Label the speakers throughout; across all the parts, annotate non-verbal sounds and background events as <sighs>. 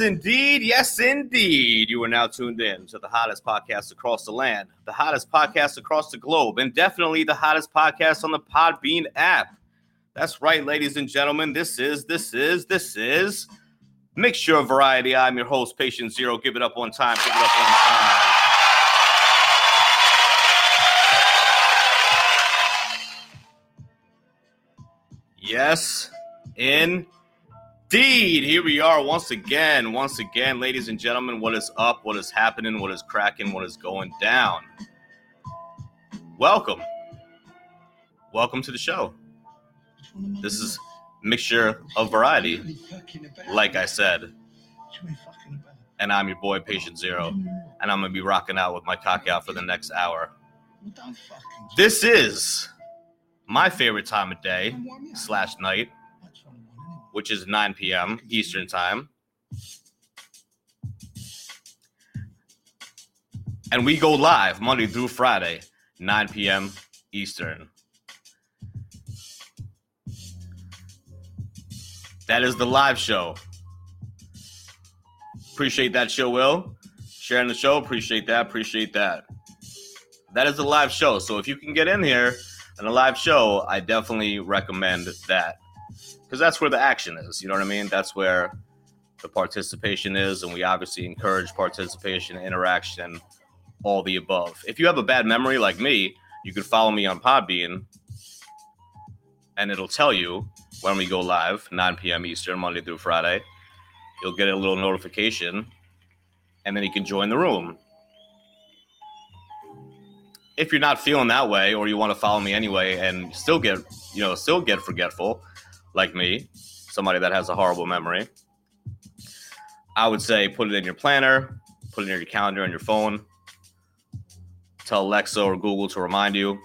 Speaker 1: indeed. Yes, indeed. You are now tuned in to the hottest podcast across the land, the hottest podcast across the globe, and definitely the hottest podcast on the Podbean app. That's right, ladies and gentlemen. This is, this is, this is Mixture of Variety. I'm your host, Patient Zero. Give it up one time. Give it up one time. Yes, indeed. Here we are once again. Once again, ladies and gentlemen, what is up? What is happening? What is cracking? What is going down? Welcome. Welcome to the show. This is mixture of variety, like I said. And I'm your boy, Patient Zero. And I'm gonna be rocking out with my cock out for the next hour. This is my favorite time of day slash night, which is 9 p.m. Eastern time. And we go live Monday through Friday, 9 p.m. Eastern. That is the live show. Appreciate that show, Will. Sharing the show, appreciate that, appreciate that. That is a live show. So if you can get in here and a live show, I definitely recommend that because that's where the action is. You know what I mean? That's where the participation is, and we obviously encourage participation, interaction, all the above. If you have a bad memory like me, you can follow me on Podbean, and it'll tell you when we go live, 9 p.m. Eastern, Monday through Friday. You'll get a little notification, and then you can join the room if you're not feeling that way or you want to follow me anyway and still get you know still get forgetful like me somebody that has a horrible memory i would say put it in your planner put it in your calendar on your phone tell alexa or google to remind you.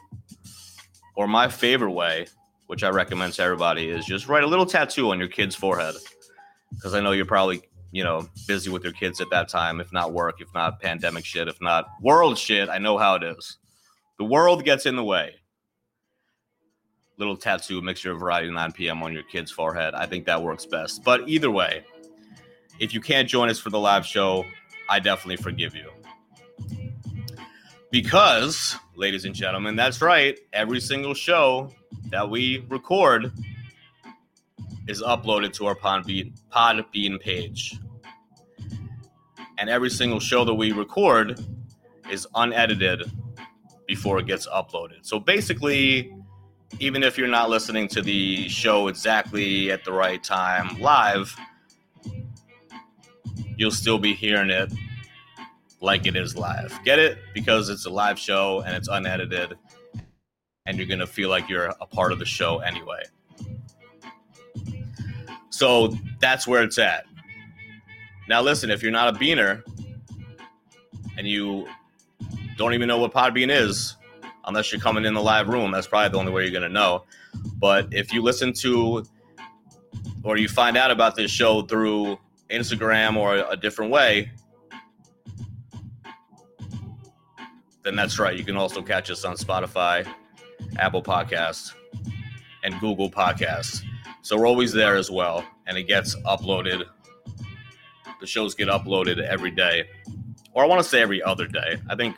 Speaker 1: Or my favorite way which i recommend to everybody is just write a little tattoo on your kid's forehead. Because i know you're probably you know busy with your kids at that time if not work if not pandemic shit if not world shit i know how it is. The world gets in the way. Little tattoo mixture of variety 9 p.m. on your kid's forehead. I think that works best. But either way, if you can't join us for the live show, I definitely forgive you. Because, ladies and gentlemen, that's right. Every single show that we record is uploaded to our Podbean, Podbean page. And every single show that we record is unedited before it gets uploaded. So basically, even if you're not listening to the show exactly at the right time live, you'll still be hearing it like it is live. Get it? Because it's a live show and it's unedited, and you're going to feel like you're a part of the show anyway. So that's where it's at. Now, listen, if you're not a beaner and you don't even know what Podbean is unless you're coming in the live room. That's probably the only way you're going to know. But if you listen to or you find out about this show through Instagram or a different way, then that's right. You can also catch us on Spotify, Apple Podcasts, and Google Podcasts. So we're always there as well. And it gets uploaded. The shows get uploaded every day. Or I want to say every other day. I think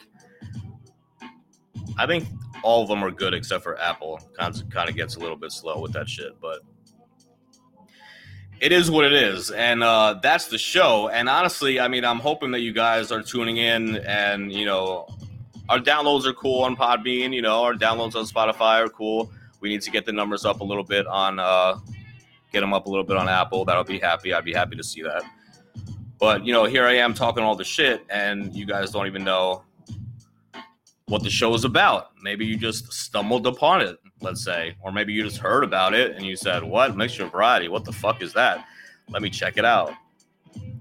Speaker 1: I think all of them are good except for Apple. Kind of, kind of gets a little bit slow with that shit, but it is what it is, and uh, that's the show. And honestly, I mean, I'm hoping that you guys are tuning in, and you know, our downloads are cool on Podbean. You know, our downloads on Spotify are cool. We need to get the numbers up a little bit on, uh, get them up a little bit on Apple. That'll be happy. I'd be happy to see that. But you know, here I am talking all the shit, and you guys don't even know what the show is about. Maybe you just stumbled upon it let's say, or maybe you just heard about it and you said, "What mixture of variety? What the fuck is that? Let me check it out."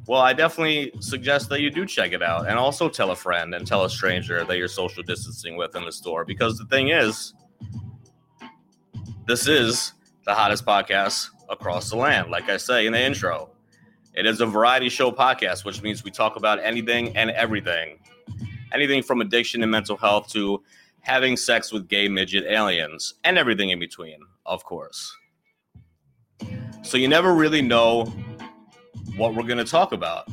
Speaker 1: Well, I definitely suggest that you do check it out, and also tell a friend and tell a stranger that you're social distancing with in the store. Because the thing is, this is the hottest podcast across the land. Like I say in the intro, it is a variety show podcast, which means we talk about anything and everything. Anything from addiction and mental health to having sex with gay midget aliens, and everything in between, of course. So you never really know what we're going to talk about.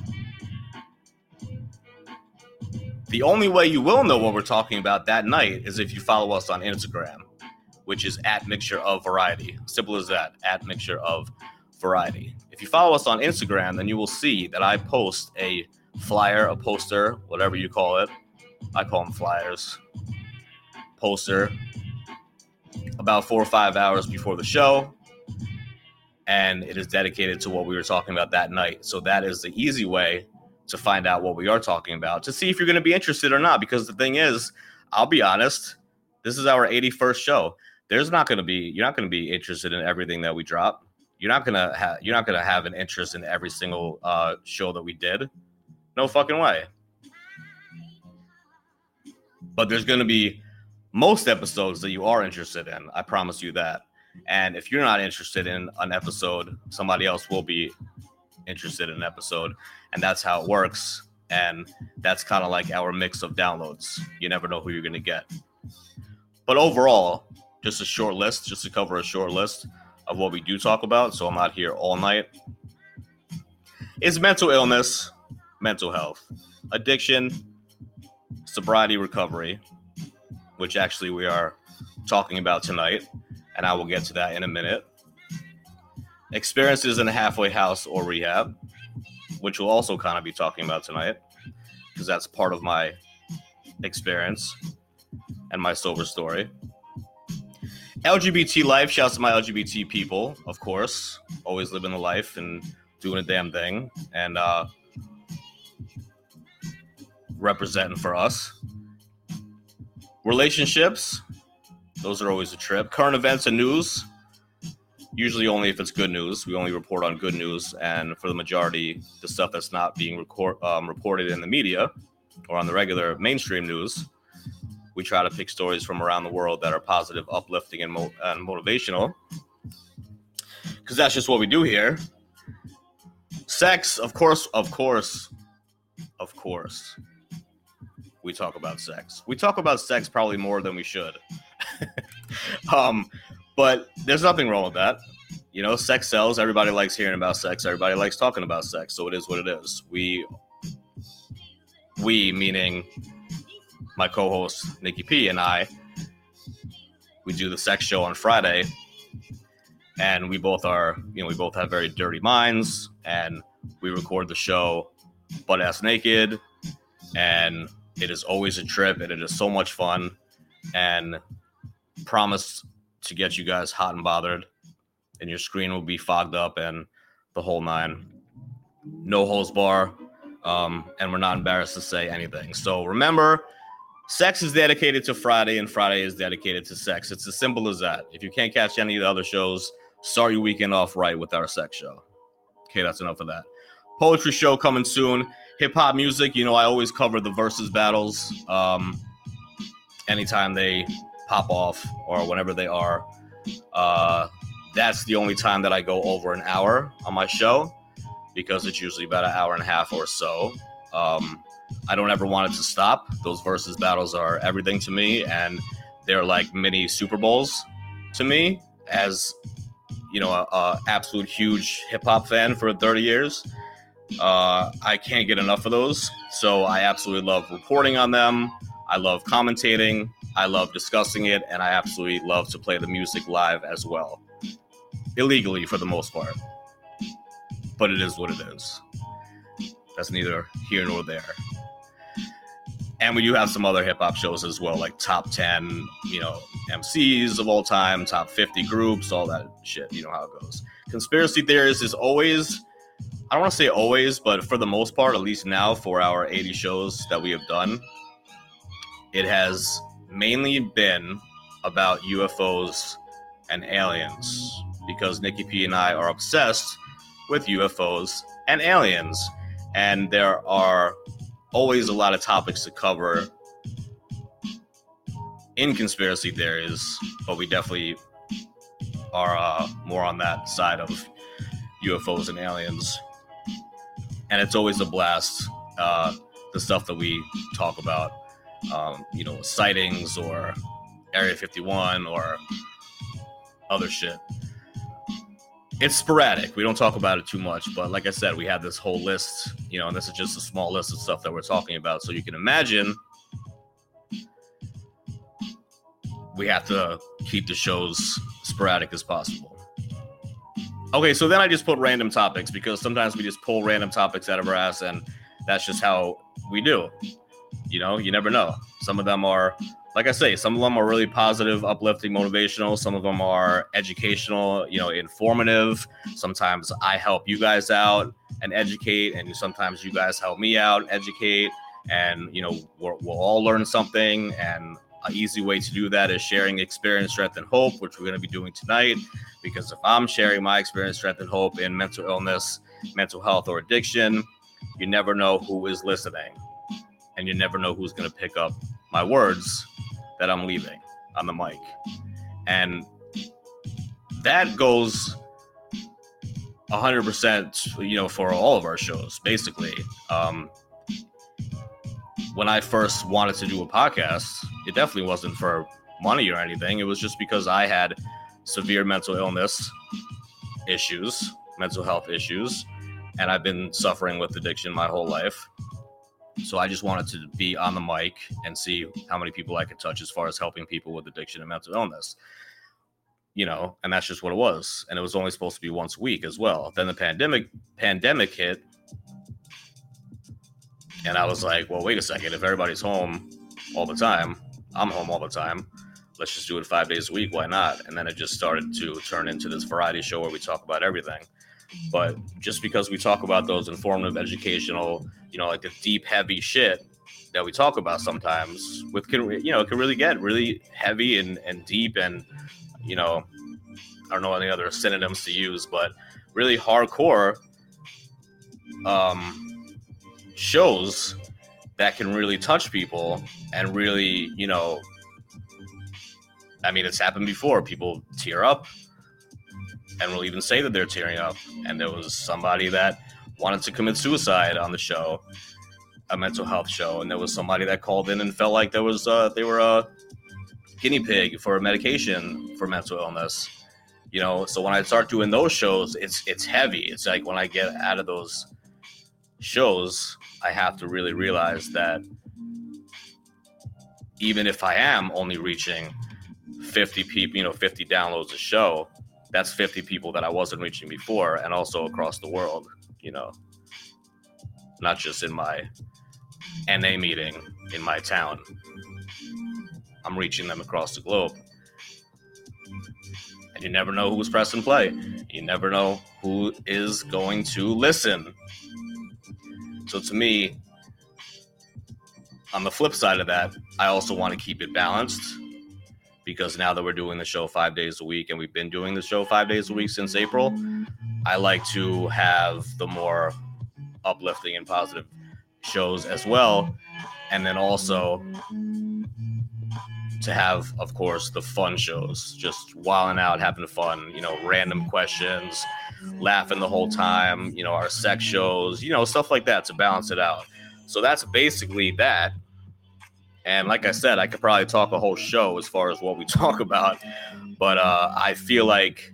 Speaker 1: The only way you will know what we're talking about that night is if you follow us on Instagram, which is at Mixture of Variety. Simple as that, at Mixture of Variety. If you follow us on Instagram, then you will see that I post a flyer, a poster, whatever you call it. I call them flyers poster about four or five hours before the show. And it is dedicated to what we were talking about that night. So that is the easy way to find out what we are talking about, to see if you're going to be interested or not. Because the thing is, I'll be honest, this is our 81st show. There's not going to be, you're not going to be interested in everything that we drop. You're not to have, you're not to have an interest in every single uh, show that we did. No fucking way. But there's going to be most episodes that you are interested in. I promise you that. And if you're not interested in an episode, somebody else will be interested in an episode. And that's how it works. And that's kind of like our mix of downloads. You never know who you're going to get. But overall, just a short list, just to cover a short list of what we do talk about. So I'm not here all night. Is mental illness, mental health, addiction, sobriety recovery, which actually we are talking about tonight, and I will get to that in a minute. Experiences in a halfway house or rehab, which we'll also kind of be talking about tonight, because that's part of my experience and my sober story. LGBT life, shouts to my LGBT people, of course, always living the life and doing a damn thing and uh, representing for us. Relationships, those are always a trip. Current events and news, usually only if it's good news. We only report on good news, and for the majority, the stuff that's not being record, um, reported in the media or on the regular mainstream news, we try to pick stories from around the world that are positive, uplifting, and, mo- and motivational. Because that's just what we do here. Sex, of course, of course, of course we talk about sex. We talk about sex probably more than we should. <laughs> um, but there's nothing wrong with that. You know, sex sells. Everybody likes hearing about sex. Everybody likes talking about sex. So it is what it is. We, we meaning my co-host Nikki P and I, we do the sex show on Friday, and we both are, you know, we both have very dirty minds, and we record the show butt ass naked, and it is always a trip and it is so much fun and promise to get you guys hot and bothered and your screen will be fogged up and the whole nine. No holes bar. Um, and we're not embarrassed to say anything. So remember, sex is dedicated to Friday and Friday is dedicated to sex. It's as simple as that. If you can't catch any of the other shows, start your weekend off right with our sex show. Okay, that's enough of that. Poetry show coming soon hip hop music, you know, I always cover the Verzuz battles um, anytime they pop off or whenever they are. Uh, that's the only time that I go over an hour on my show because it's usually about an hour and a half or so. Um, I don't ever want it to stop. Those Verzuz battles are everything to me, and they're like mini Super Bowls to me. As you know, a, a absolute huge hip hop fan for 30 years. Uh, I can't get enough of those. So I absolutely love reporting on them. I love commentating. I love discussing it. And I absolutely love to play the music live as well. Illegally for the most part. but it is what it is. That's neither here nor there. And we do have some other hip hop shows as well, like top 10, you know, MCs of all time, top 50 groups, all that shit. You know how it goes. Conspiracy theories is always, I don't want to say always, but for the most part, at least now for our 80 shows that we have done, it has mainly been about UFOs and aliens because Nikki P and I are obsessed with UFOs and aliens. And there are always a lot of topics to cover in conspiracy theories, but we definitely are uh, more on that side of UFOs and aliens. And it's always a blast, uh, the stuff that we talk about, um, you know, sightings or Area 51 or other shit. It's sporadic. We don't talk about it too much, but like I said, we have this whole list, you know, and this is just a small list of stuff that we're talking about. So you can imagine we have to keep the shows sporadic as possible. Okay, so then I just put random topics because sometimes we just pull random topics out of our ass, and that's just how we do. You know, you never know. Some of them are like I say, some of them are really positive, uplifting, motivational. Some of them are educational, you know, informative. Sometimes I help you guys out and educate, and sometimes you guys help me out and educate. And, you know, we'll all learn something. And an easy way to do that is sharing experience, strength, and hope, which we're going to be doing tonight. Because if I'm sharing my experience, strength, and hope in mental illness, mental health, or addiction, you never know who is listening. And you never know who's going to pick up my words that I'm leaving on the mic. And that goes 100%, you know, for all of our shows, basically. Um, when I first wanted to do a podcast, it definitely wasn't for money or anything. It was just because I had severe mental illness issues, mental health issues, and I've been suffering with addiction my whole life. So I just wanted to be on the mic and see how many people I could touch as far as helping people with addiction and mental illness. You know, and that's just what it was. And it was only supposed to be once a week as well. Then the pandemic pandemic hit. And I was like, well, wait a second. If everybody's home all the time, I'm home all the time. Let's just do it five days a week. Why not? And then it just started to turn into this variety show where we talk about everything. But just because we talk about those informative, educational, you know, like the deep, heavy shit that we talk about sometimes, with can you know, it can really get really heavy and and deep, and you know, I don't know any other synonyms to use, but really hardcore um, shows that can really touch people and really, you know, I mean, it's happened before. People tear up, and will even say that they're tearing up. And there was somebody that wanted to commit suicide on the show, a mental health show, and there was somebody that called in and felt like there was uh, they were a guinea pig for a medication for mental illness. You know, so when I start doing those shows, it's it's heavy. It's like when I get out of those shows, I have to really realize that even if I am only reaching 50 people, you know, 50 downloads a show, that's 50 people that I wasn't reaching before and also across the world, you know, not just in my NA meeting in my town. I'm reaching them across the globe. And you never know who's pressing play. You never know who is going to listen. So to me, on the flip side of that, I also want to keep it balanced because now that we're doing the show five days a week and we've been doing the show five days a week since April, I like to have the more uplifting and positive shows as well. And then also to have, of course, the fun shows, just wilding out, having fun, you know, random questions, laughing the whole time, you know, our sex shows, you know, stuff like that to balance it out. So that's basically that. And like I said, I could probably talk a whole show as far as what we <laughs> talk about, but uh, I feel like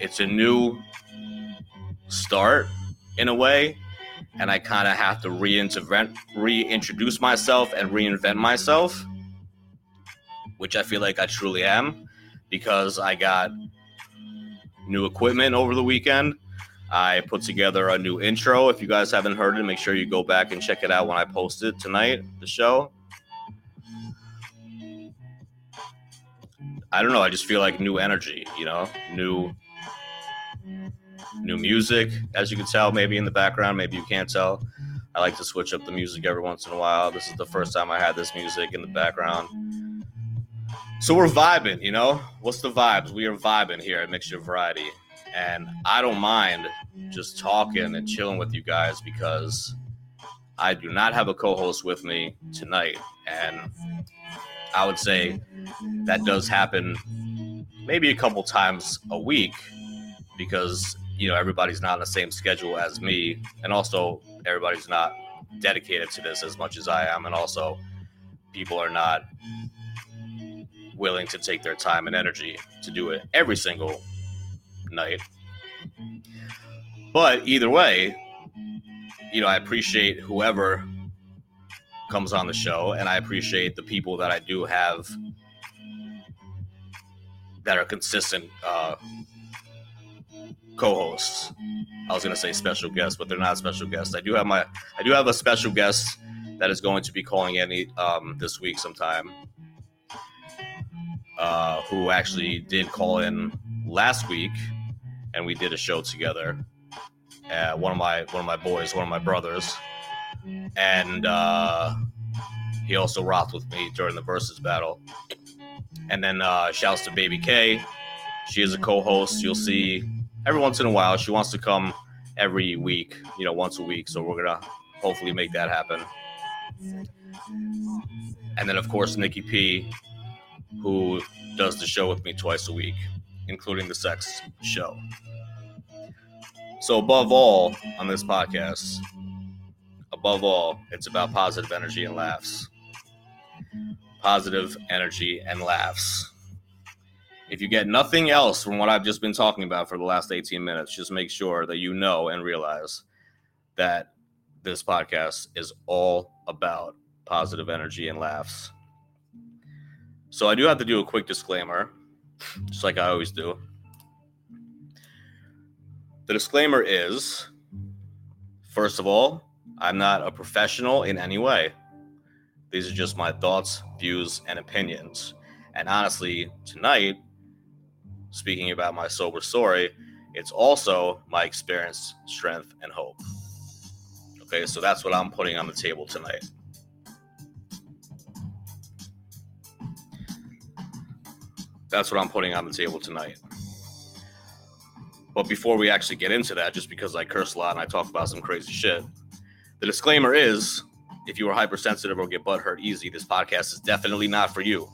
Speaker 1: it's a new start in a way, and I kind of have to reinvent, reintroduce myself and reinvent myself, which I feel like I truly am, because I got new equipment over the weekend. I put together a new intro. If you guys haven't heard it, make sure you go back and check it out when I post it tonight, the show. I don't know. I just feel like new energy, you know, new new music, as you can tell, maybe in the background, maybe you can't tell. I like to switch up the music every once in a while. This is the first time I had this music in the background. So we're vibing, you know? What's the vibes? We are vibing here at Mixture Variety. And I don't mind just talking and chilling with you guys because I do not have a co host with me tonight. And I would say that does happen maybe a couple times a week because you know everybody's not on the same schedule as me and also everybody's not dedicated to this as much as I am and also people are not willing to take their time and energy to do it every single night but either way you know I appreciate whoever comes on the show, and I appreciate the people that I do have that are consistent uh, co-hosts. I was gonna say special guests, but they're not special guests. I do have my I do have a special guest that is going to be calling in um, this week sometime. Uh, who actually did call in last week, and we did a show together. Uh, one of my one of my boys, one of my brothers, and uh, he also rocked with me during the Verzuz battle. And then uh, shouts to Baby K. She is a co-host. You'll see every once in a while. She wants to come every week, you know, once a week. So we're gonna hopefully make that happen. And then of course Nikki P, who does the show with me twice a week, including the sex show. So above all on this podcast, above all, it's about positive energy and laughs. Positive energy and laughs. If you get nothing else from what I've just been talking about for the last 18 minutes, just make sure that you know and realize that this podcast is all about positive energy and laughs. So I do have to do a quick disclaimer, just like I always do. The disclaimer is first of all, I'm not a professional in any way. These are just my thoughts, views, and opinions. And honestly, tonight, speaking about my sober story, it's also my experience, strength, and hope. Okay, so that's what I'm putting on the table tonight. That's what I'm putting on the table tonight. But before we actually get into that, just because I curse a lot and I talk about some crazy shit, the disclaimer is if you are hypersensitive or get butthurt easy, this podcast is definitely not for you.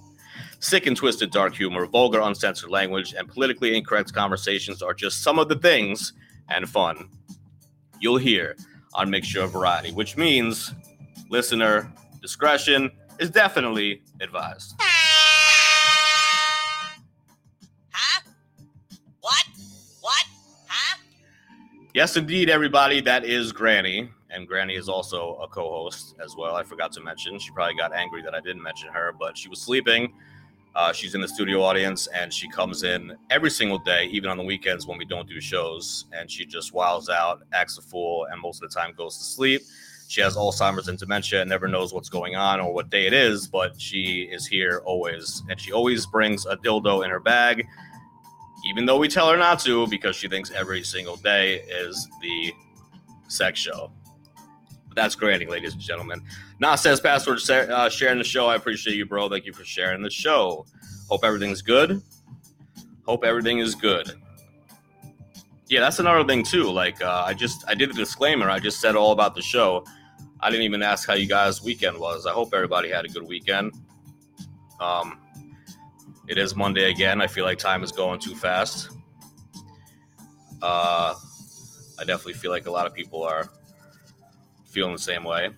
Speaker 1: Sick and twisted dark humor, vulgar uncensored language, and politically incorrect conversations are just some of the things and fun you'll hear on Mixture of Variety, which means listener discretion is definitely advised. Yes, indeed, everybody, that is Granny and Granny is also a co-host as well. I forgot to mention. She probably got angry that I didn't mention her, but she was sleeping. Uh, she's in the studio audience, and she comes in every single day, even on the weekends when we don't do shows. And she just wiles out, acts a fool, and most of the time goes to sleep. She has Alzheimer's and dementia and never knows what's going on or what day it is, but she is here always. And she always brings a dildo in her bag, even though we tell her not to, because she thinks every single day is the sex show. That's Granny, ladies and gentlemen. Nah says password uh, sharing the show. I appreciate you, bro. Thank you for sharing the show. Hope everything's good. Hope everything is good. Yeah, that's another thing too. Like uh, I just I did a disclaimer. I just said all about the show. I didn't even ask how you guys' weekend was. I hope everybody had a good weekend. Um, it is Monday again. I feel like time is going too fast. Uh, I definitely feel like a lot of people are feeling the same way.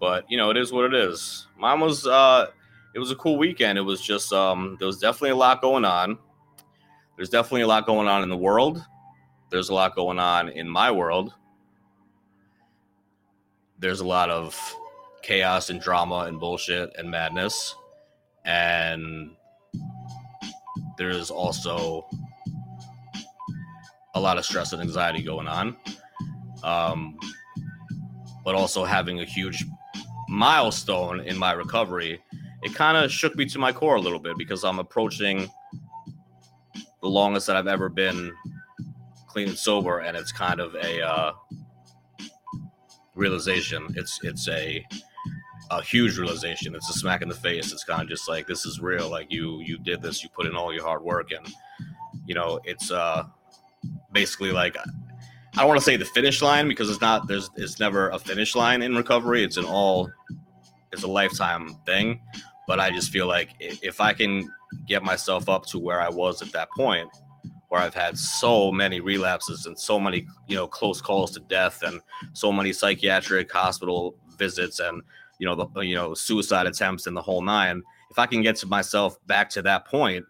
Speaker 1: But you know, it is what it is. Mine was uh it was a cool weekend. It was just um there was definitely a lot going on. There's definitely a lot going on in the world. There's a lot going on in my world. There's a lot of chaos and drama and bullshit and madness. And there's also a lot of stress and anxiety going on. Um, but also having a huge milestone in my recovery, it kind of shook me to my core a little bit because I'm approaching the longest that I've ever been clean and sober, and it's kind of a uh, realization. It's it's a a huge realization. It's a smack in the face. It's kind of just like this is real. Like you you did this. You put in all your hard work, and you know it's uh basically like I don't want to say the finish line because it's not there's it's never a finish line in recovery. It's an all it's a lifetime thing. But I just feel like if I can get myself up to where I was at that point, where I've had so many relapses and so many, you know, close calls to death and so many psychiatric hospital visits and you know the you know suicide attempts and the whole nine. If I can get to myself back to that point,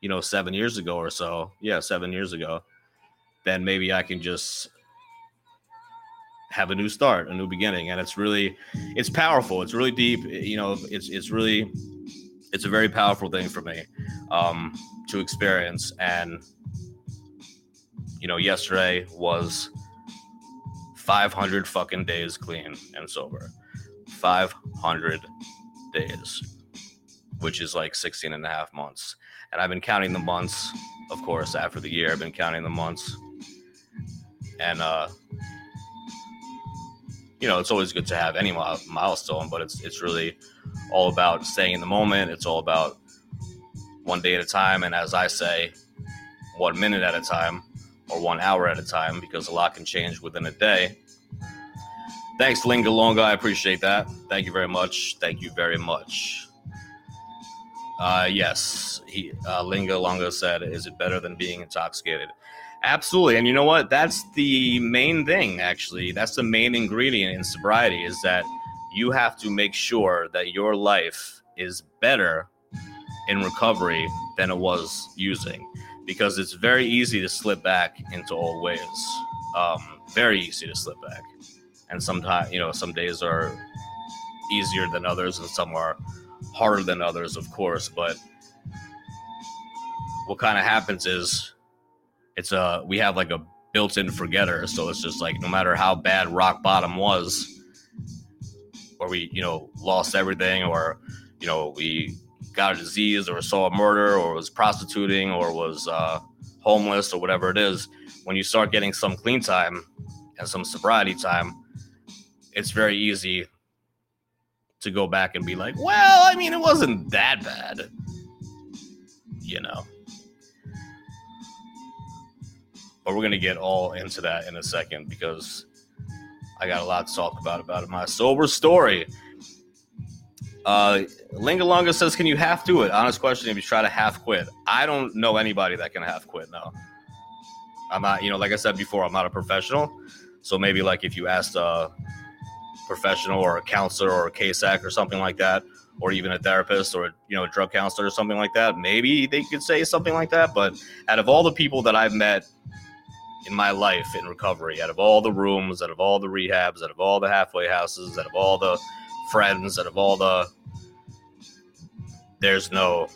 Speaker 1: you know, seven years ago or so, yeah, seven years ago, then maybe I can just have a new start, a new beginning, and it's really, it's powerful. It's really deep. You know, it's it's really, it's a very powerful thing for me um, to experience. And you know, yesterday was 500 fucking days clean and sober. 500 days, which is like 16 and a half months. And I've been counting the months, of course, after the year. I've been counting the months. And, uh, you know, it's always good to have any milestone, but it's it's really all about staying in the moment. It's all about one day at a time, and as I say, one minute at a time or one hour at a time, because a lot can change within a day. Thanks, Linga Longa. I appreciate that. Thank you very much. Thank you very much. Uh, yes, he, uh, Linga Longa said, "Is it better than being intoxicated?" Absolutely. And you know what? That's the main thing. Actually, that's the main ingredient in sobriety is that you have to make sure that your life is better in recovery than it was using, because it's very easy to slip back into old ways. Um, very easy to slip back and sometimes you know some days are easier than others and some are harder than others of course but what kind of happens is it's a we have like a built-in forgetter so it's just like no matter how bad rock bottom was or we you know lost everything or you know we got a disease or saw a murder or was prostituting or was uh, homeless or whatever it is when you start getting some clean time and some sobriety time it's very easy to go back and be like, well, I mean, it wasn't that bad, you know. But we're gonna get all into that in a second because I got a lot to talk about about my sober story. Uh, Lingalonga says, "Can you half do it?" Honest question: If you try to half quit, I don't know anybody that can half quit. No, I'm not. You know, like I said before, I'm not a professional. So maybe like if you asked uh, professional or a counselor or a CASAC or something like that, or even a therapist or you know a drug counselor or something like that, maybe they could say something like that. But out of all the people that I've met in my life in recovery, out of all the rooms, out of all the rehabs, out of all the halfway houses, out of all the friends, out of all the there's no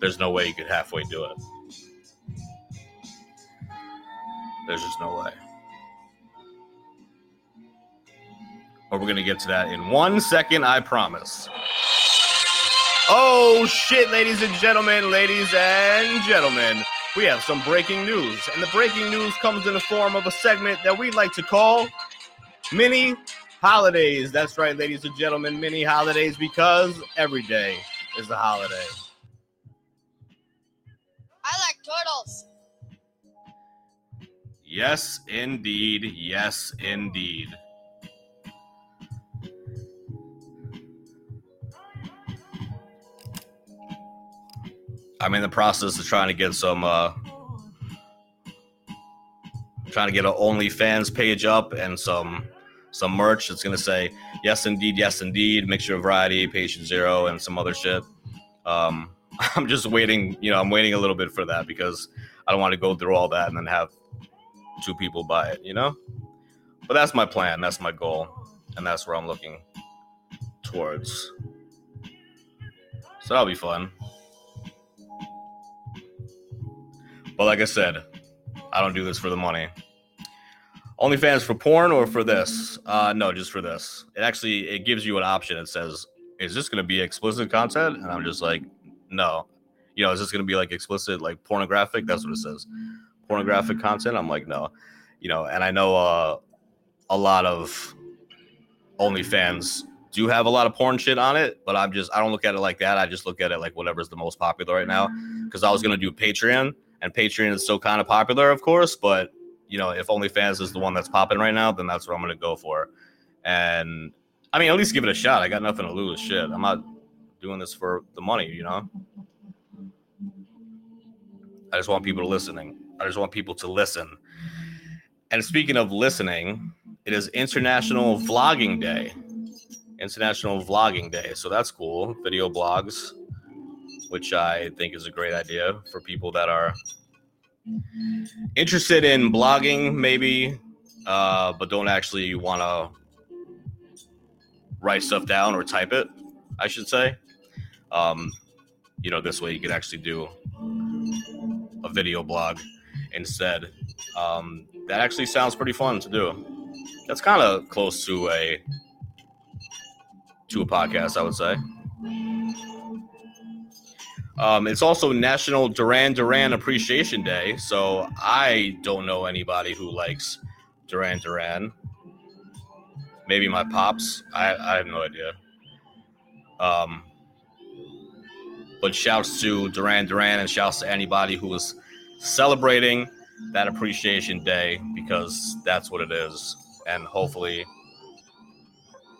Speaker 1: there's no way you could halfway do it. There's just no way. But we're going to get to that in one second, I promise. Oh, shit, ladies and gentlemen, ladies and gentlemen. We have some breaking news. And the breaking news comes in the form of a segment that we like to call Mini Holidays. That's right, ladies and gentlemen, mini holidays because every day is a holiday.
Speaker 2: I like turtles.
Speaker 1: Yes, indeed. Yes, indeed. I'm in the process of trying to get some, uh, trying to get an OnlyFans page up and some some merch that's gonna say yes indeed, yes indeed, mixture of variety, patient zero, and some other shit. Um, <laughs> I'm just waiting, you know, I'm waiting a little bit for that because I don't want to go through all that and then have two people buy it, you know. But that's my plan, that's my goal, and that's where I'm looking towards. So that'll be fun. But like I said, I don't do this for the money. OnlyFans for porn or for this? Uh, no, just for this. It actually it gives you an option. It says, "Is this going to be explicit content?" And I'm just like, "No." You know, is this going to be like explicit, like pornographic? That's what it says. Pornographic content. I'm like, no. You know, and I know uh, a lot of OnlyFans do have a lot of porn shit on it, but I'm just I don't look at it like that. I just look at it like whatever's the most popular right now. Because I was gonna do Patreon, and Patreon is still kind of popular, of course, but you know, if OnlyFans is the one that's popping right now, then that's what I'm gonna go for. And I mean, at least give it a shot. I got nothing to lose. Shit, I'm not doing this for the money, you know. I just want people listening. I just want people to listen. And speaking of listening, it is International Vlogging Day. International Vlogging Day. So that's cool. Video blogs, which I think is a great idea for people that are interested in blogging, maybe, uh, but don't actually want to write stuff down or type it, I should say. Um, you know, this way you can actually do a video blog instead. Um, that actually sounds pretty fun to do. That's kind of close to a to a podcast, I would say. Um, it's also National Duran Duran Appreciation Day, so I don't know anybody who likes Duran Duran. Maybe my pops. I, I have no idea. Um, but shouts to Duran Duran and shouts to anybody who is celebrating that appreciation day because that's what it is. And hopefully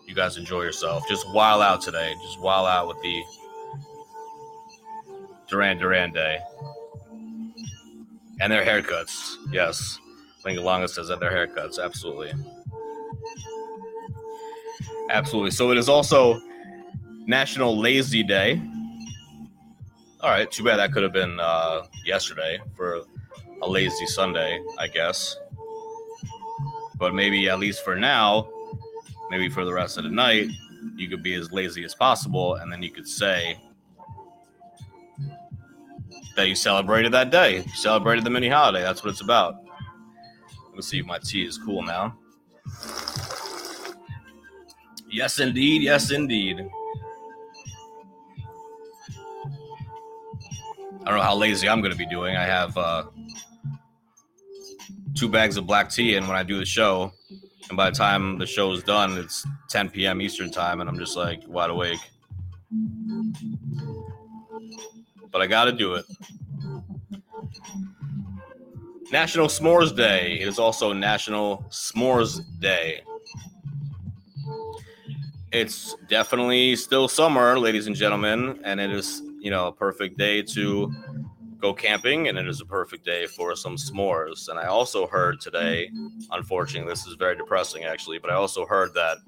Speaker 1: you guys enjoy yourself. Just while out today. Just while out with the Duran Duran Day. And their haircuts. Yes. I think Alonga says that their haircuts. Absolutely. Absolutely. So it is also National Lazy Day. All right. Too bad that could have been uh, yesterday for a lazy Sunday, I guess. But maybe at least for now, maybe for the rest of the night, you could be as lazy as possible, and then you could say that you celebrated that day. You celebrated the mini holiday. That's what it's about. Let me see if my tea is cool now. Yes, indeed. Yes, indeed. I don't know how lazy I'm going to be doing. I have uh, two bags of black tea, and when I do the show, and by the time the show is done, it's 10 p.m. Eastern time, and I'm just like wide awake. But I got to do it. National S'mores Day. It is also National S'mores Day. It's definitely still summer, ladies and gentlemen, and it is, you know, a perfect day to go camping, and it is a perfect day for some s'mores. And I also heard today, unfortunately, this is very depressing actually, but I also heard that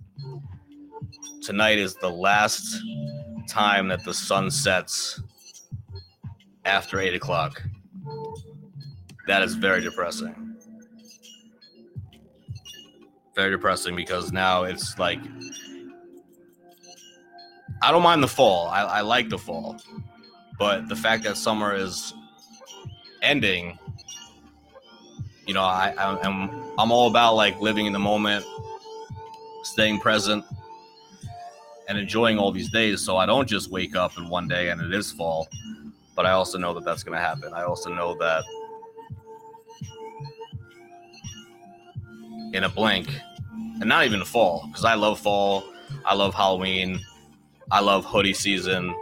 Speaker 1: tonight is the last time that the sun sets after eight o'clock. That is very depressing. Very depressing because now it's like I don't mind the fall. I, I like the fall, but the fact that summer is ending, you know, I, I am I'm all about like living in the moment, staying present, and enjoying all these days. So I don't just wake up in one day and it is fall, but I also know that that's going to happen. I also know that in a blink, and not even fall, because I love fall. I love Halloween. I love hoodie season.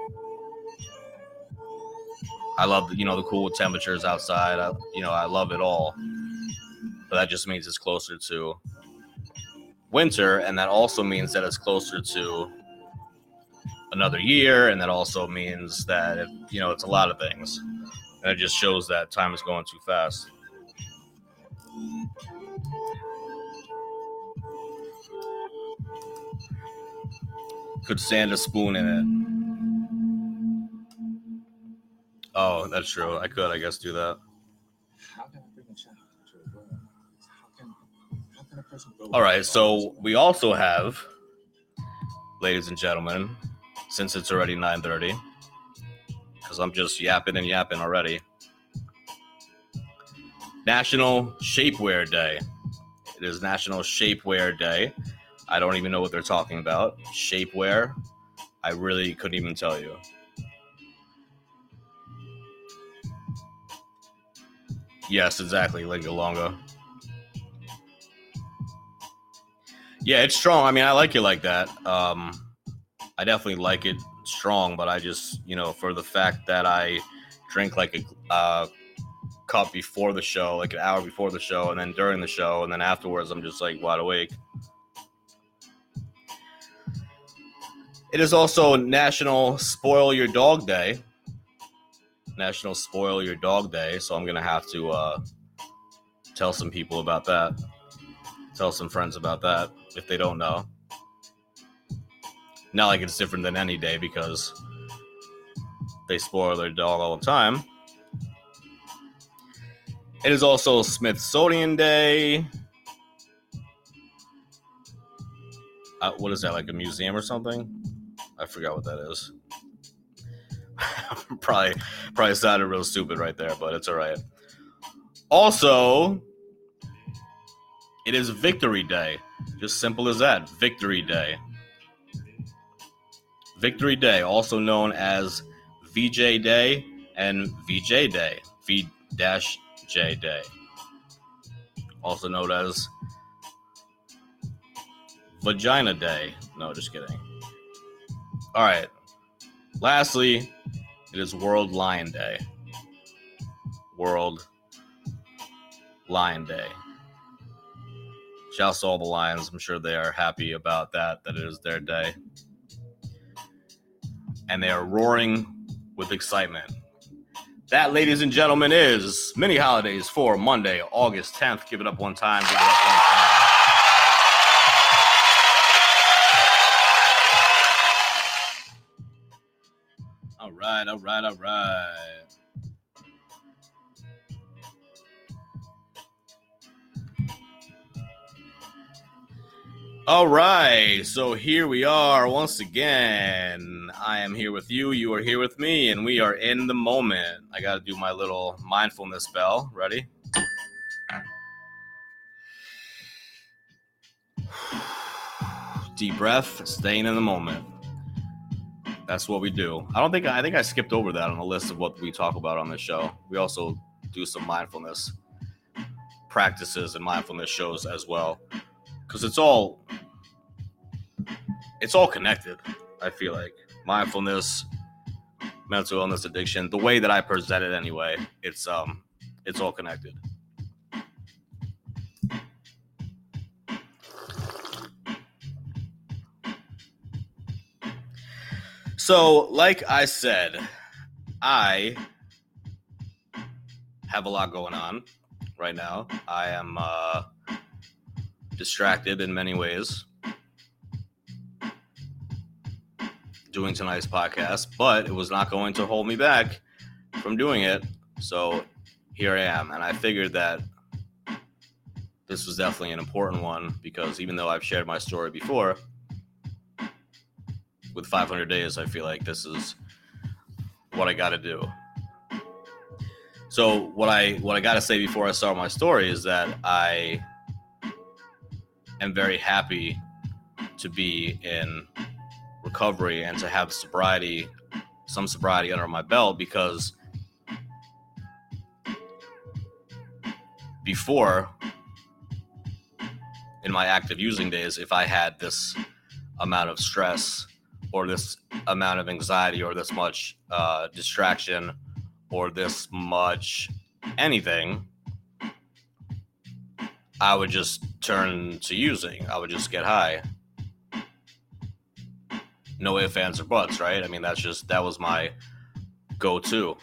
Speaker 1: I love you know the cool temperatures outside. I, you know I love it all, but that just means it's closer to winter, and that also means that it's closer to another year, and that also means that it, you know it's a lot of things, and it just shows that time is going too fast. Could sand a spoon in it. Oh, that's true. I could, I guess, do that. All right, so we also have, ladies and gentlemen, since it's already 9:30, because I'm just yapping and yapping already. National Shapewear Day. It is National Shapewear Day. I don't even know what they're talking about. Shapewear. I really couldn't even tell you. Yes, exactly, Lingalonga. Yeah, it's strong. I mean, I like it like that. Um, I definitely like it strong, but I just, you know, for the fact that I drink like a uh, cup before the show, like an hour before the show, and then during the show, and then afterwards, I'm just like wide awake. It is also National Spoil Your Dog Day. National Spoil Your Dog Day, so I'm gonna have to uh, tell some people about that. Tell some friends about that if they don't know. Not like it's different than any day because they spoil their dog all the time. It is also Smithsonian Day. Uh, what is that, like a museum or something? I forgot what that is. <laughs> probably, probably sounded real stupid right there, but it's all right. Also, it is Victory Day. Just simple as that. Victory Day. Victory Day, also known as VJ Day and VJ Day. V J Day. Also known as Vagina Day. No, just kidding. All right. Lastly, it is World Lion Day. World Lion Day. Shouts to all the lions. I'm sure they are happy about that, that it is their day. And they are roaring with excitement. That, ladies and gentlemen, is mini holidays for Monday, August 10th. Give it up one time. Give it up one time. All right, all right, all right. All right, so here we are once again. I am here with you, you are here with me, and we are in the moment. I got to do my little mindfulness bell. Ready? Deep breath, staying in the moment. That's what we do. I don't think I think I skipped over that on the list of what we talk about on this show. We also do some mindfulness practices and mindfulness shows as well because it's all it's all connected i feel like. Mindfulness mental illness addiction the way that i present it anyway it's um it's all connected. So like i said i have a lot going on right now. I am uh distracted in many ways doing tonight's podcast, but it was not going to hold me back from doing it. So here I am. And I figured that this was definitely an important one because even though I've shared my story before, with 500 days, I feel like this is what I got to do. So what I what I got to say before I start my story is that I am very happy to be in recovery and to have sobriety, some sobriety under my belt because before in my active using days, if I had this amount of stress or this amount of anxiety or this much uh, distraction or this much anything, I would just turn to using. I would just get high. No ifs, ands, or buts, right? I mean, that's just that was my go-to.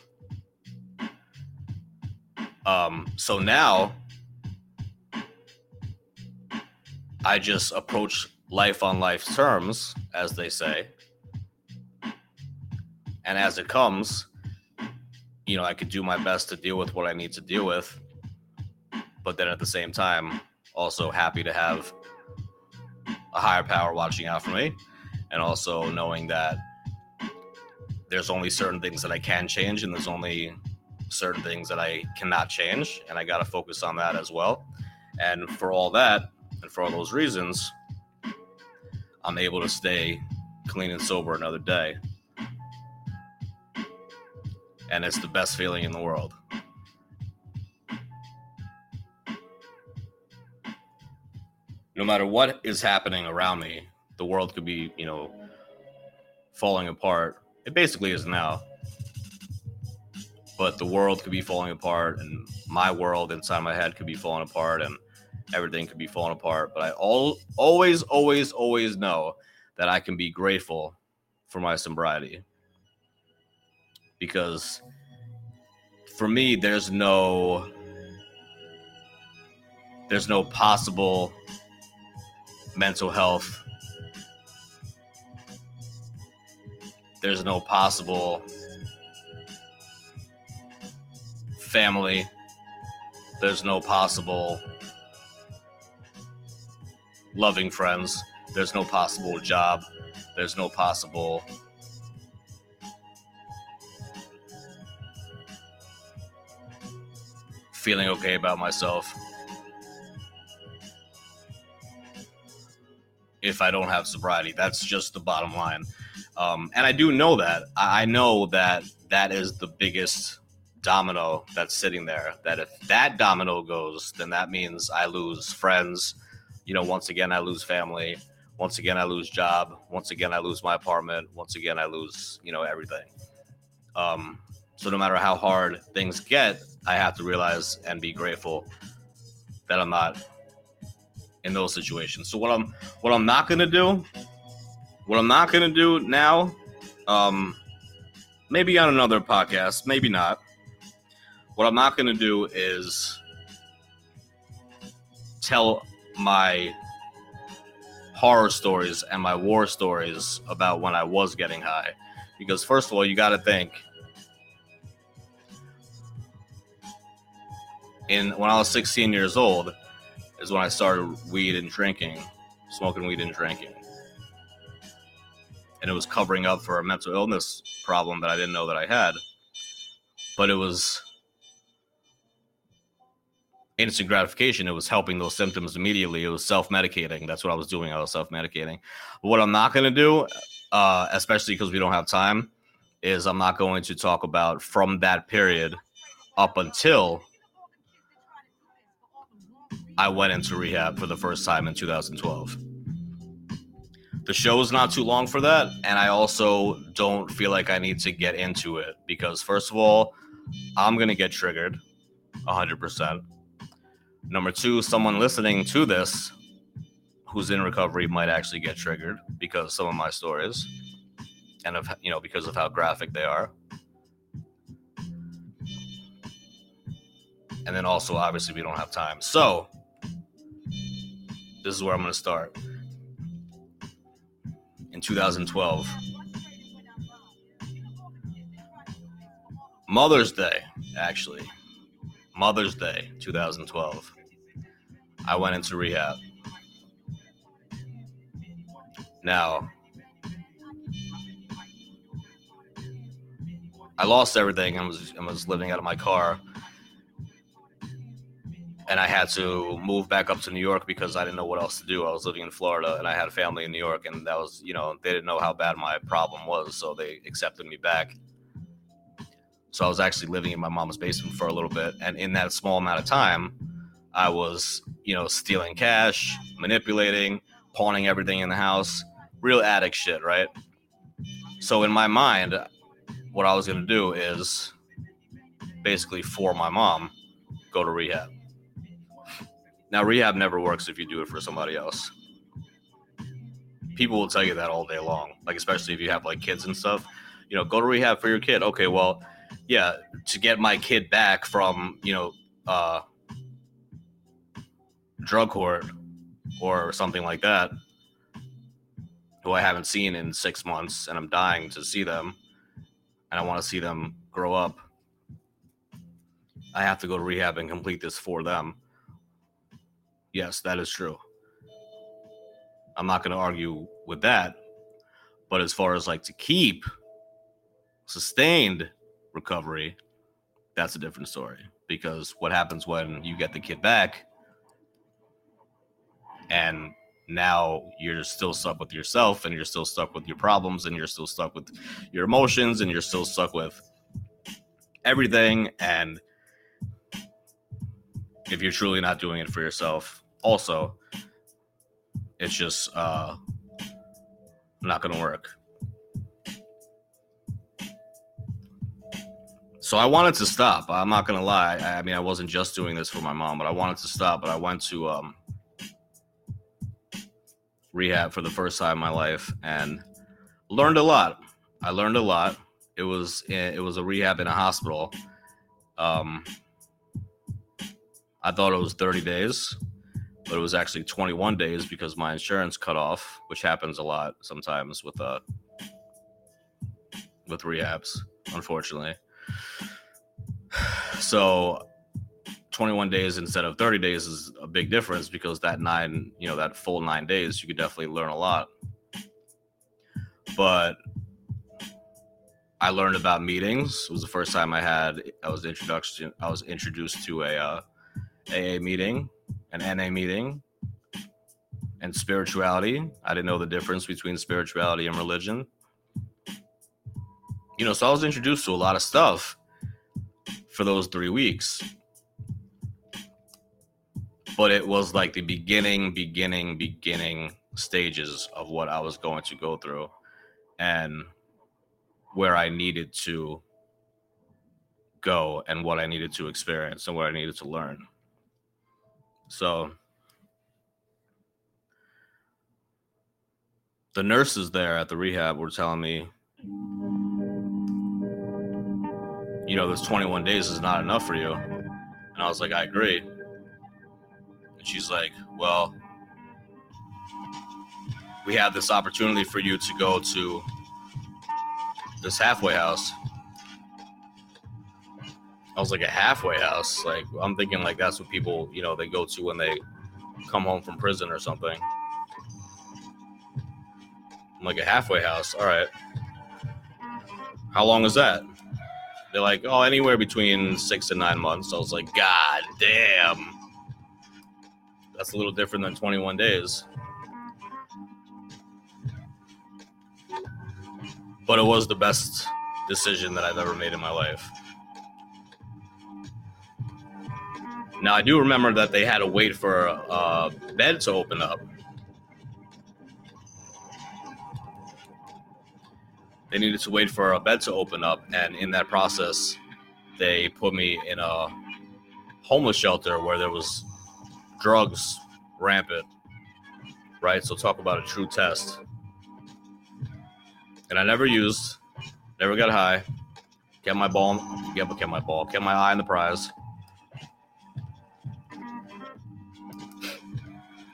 Speaker 1: Um, so now I just approach life on life's terms, as they say. And as it comes, you know, I could do my best to deal with what I need to deal with but then at the same time, also happy to have a higher power watching out for me, and also knowing that there's only certain things that I can change, and there's only certain things that I cannot change, and I got to focus on that as well. And for all that, and for all those reasons, I'm able to stay clean and sober another day. And it's the best feeling in the world. No matter what is happening around me, the world could be, you know, falling apart. It basically is now. But the world could be falling apart, and my world inside my head could be falling apart, and everything could be falling apart. But I all, always, always, always know that I can be grateful for my sobriety. Because for me, there's no there's no possible mental health. There's no possible family. There's no possible loving friends. There's no possible job. There's no possible feeling okay about myself. if I don't have sobriety. That's just the bottom line. Um, and I do know that. I know that that is the biggest domino that's sitting there. That if that domino goes, then that means I lose friends. You know, once again, I lose family. Once again, I lose job. Once again, I lose my apartment. Once again, I lose, you know, everything. Um, so no matter how hard things get, I have to realize and be grateful that I'm not in those situations. So what I'm what I'm not gonna do, what I'm not gonna do now, um, maybe on another podcast, maybe not. What I'm not gonna do is tell my horror stories and my war stories about when I was getting high. Because first of all, you got to think in when I was 16 years old, is when I started weed and drinking, smoking weed and drinking. And it was covering up for a mental illness problem that I didn't know that I had. But it was instant gratification. It was helping those symptoms immediately. It was self medicating. That's what I was doing. I was self medicating. What I'm not going to do, uh, especially because we don't have time, is I'm not going to talk about from that period up until I went into rehab for the first time in 2012. The show is not too long for that, and I also don't feel like I need to get into it because, first of all, I'm to get triggered 100%. Number two, someone listening to this who's in recovery might actually get triggered because some of my stories and of you know because of how graphic they are and then also obviously we don't have time so this is where I'm going to start. In 2012, Mother's Day, actually, Mother's Day 2012, I went into rehab. Now, I lost everything and was, and was living out of my car and I had to move back up to New York because I didn't know what else to do. I was living in Florida and I had a family in New York, and that was, you know, they didn't know how bad my problem was, so they accepted me back. So I was actually living in my mom's basement for a little bit, and in that small amount of time, I was, you know, stealing cash, manipulating, pawning everything in the house, real addict shit, right? So in my mind, what I was gonna do is basically for my mom, go to rehab now, rehab never works if you do it for somebody else. People will tell you that all day long, like especially if you have like kids and stuff. You know, go to rehab for your kid. Okay, well, yeah, to get my kid back from you know uh, drug court or something like that, who I haven't seen in six months, and I'm dying to see them, and I want to see them grow up. I have to go to rehab and complete this for them Yes, that is true. I'm not going to argue with that. But as far as like to keep sustained recovery, that's a different story because what happens when you get the kid back and now you're still stuck with yourself and you're still stuck with your problems and you're still stuck with your emotions and you're still stuck with everything and if you're truly not doing it for yourself also it's just uh not gonna work so i wanted to stop i'm not gonna lie i, mean i wasn't just doing this for my mom but i wanted to stop but i went to um rehab for the first time in my life and learned a lot. I learned a lot. It was it was a rehab in a hospital. Um, I thought it was 30 days, but it was actually 21 days because my insurance cut off, which happens a lot sometimes with uh with rehabs, unfortunately. <sighs> So 21 days instead of 30 days is a big difference because that nine, you know, that full nine days, you could definitely learn a lot. But I learned about meetings. It was the first time I had I was introduction I was introduced to a uh, AA meeting, an NA meeting, and spirituality. I didn't know the difference between spirituality and religion. You know, so I was introduced to a lot of stuff for those three weeks but it was like the beginning, beginning, beginning stages of what I was going to go through and where I needed to go and what I needed to experience and what I needed to learn. So the nurses there at the rehab were telling me, you know, this 21 days is not enough for you. And I was like, I agree. And she's like, Well, we have this opportunity for you to go to this halfway house. I was like, A halfway house? Like, I'm thinking, like, that's what people, you know, they go to when they come home from prison or something. I'm like, A halfway house? All right. How long is that? They're like, oh, anywhere between six and nine months. I was like, God damn that's a little different than 21 days. But it was the best decision that I've ever made in my life. Now, I do remember that they had to wait for a bed to open up. They needed to wait for a bed to open up, and in that process, they put me in a homeless shelter where there was drugs rampant, right? So talk about a true test. And I never used, never got high, kept my ball, kept my ball, kept my eye on the prize.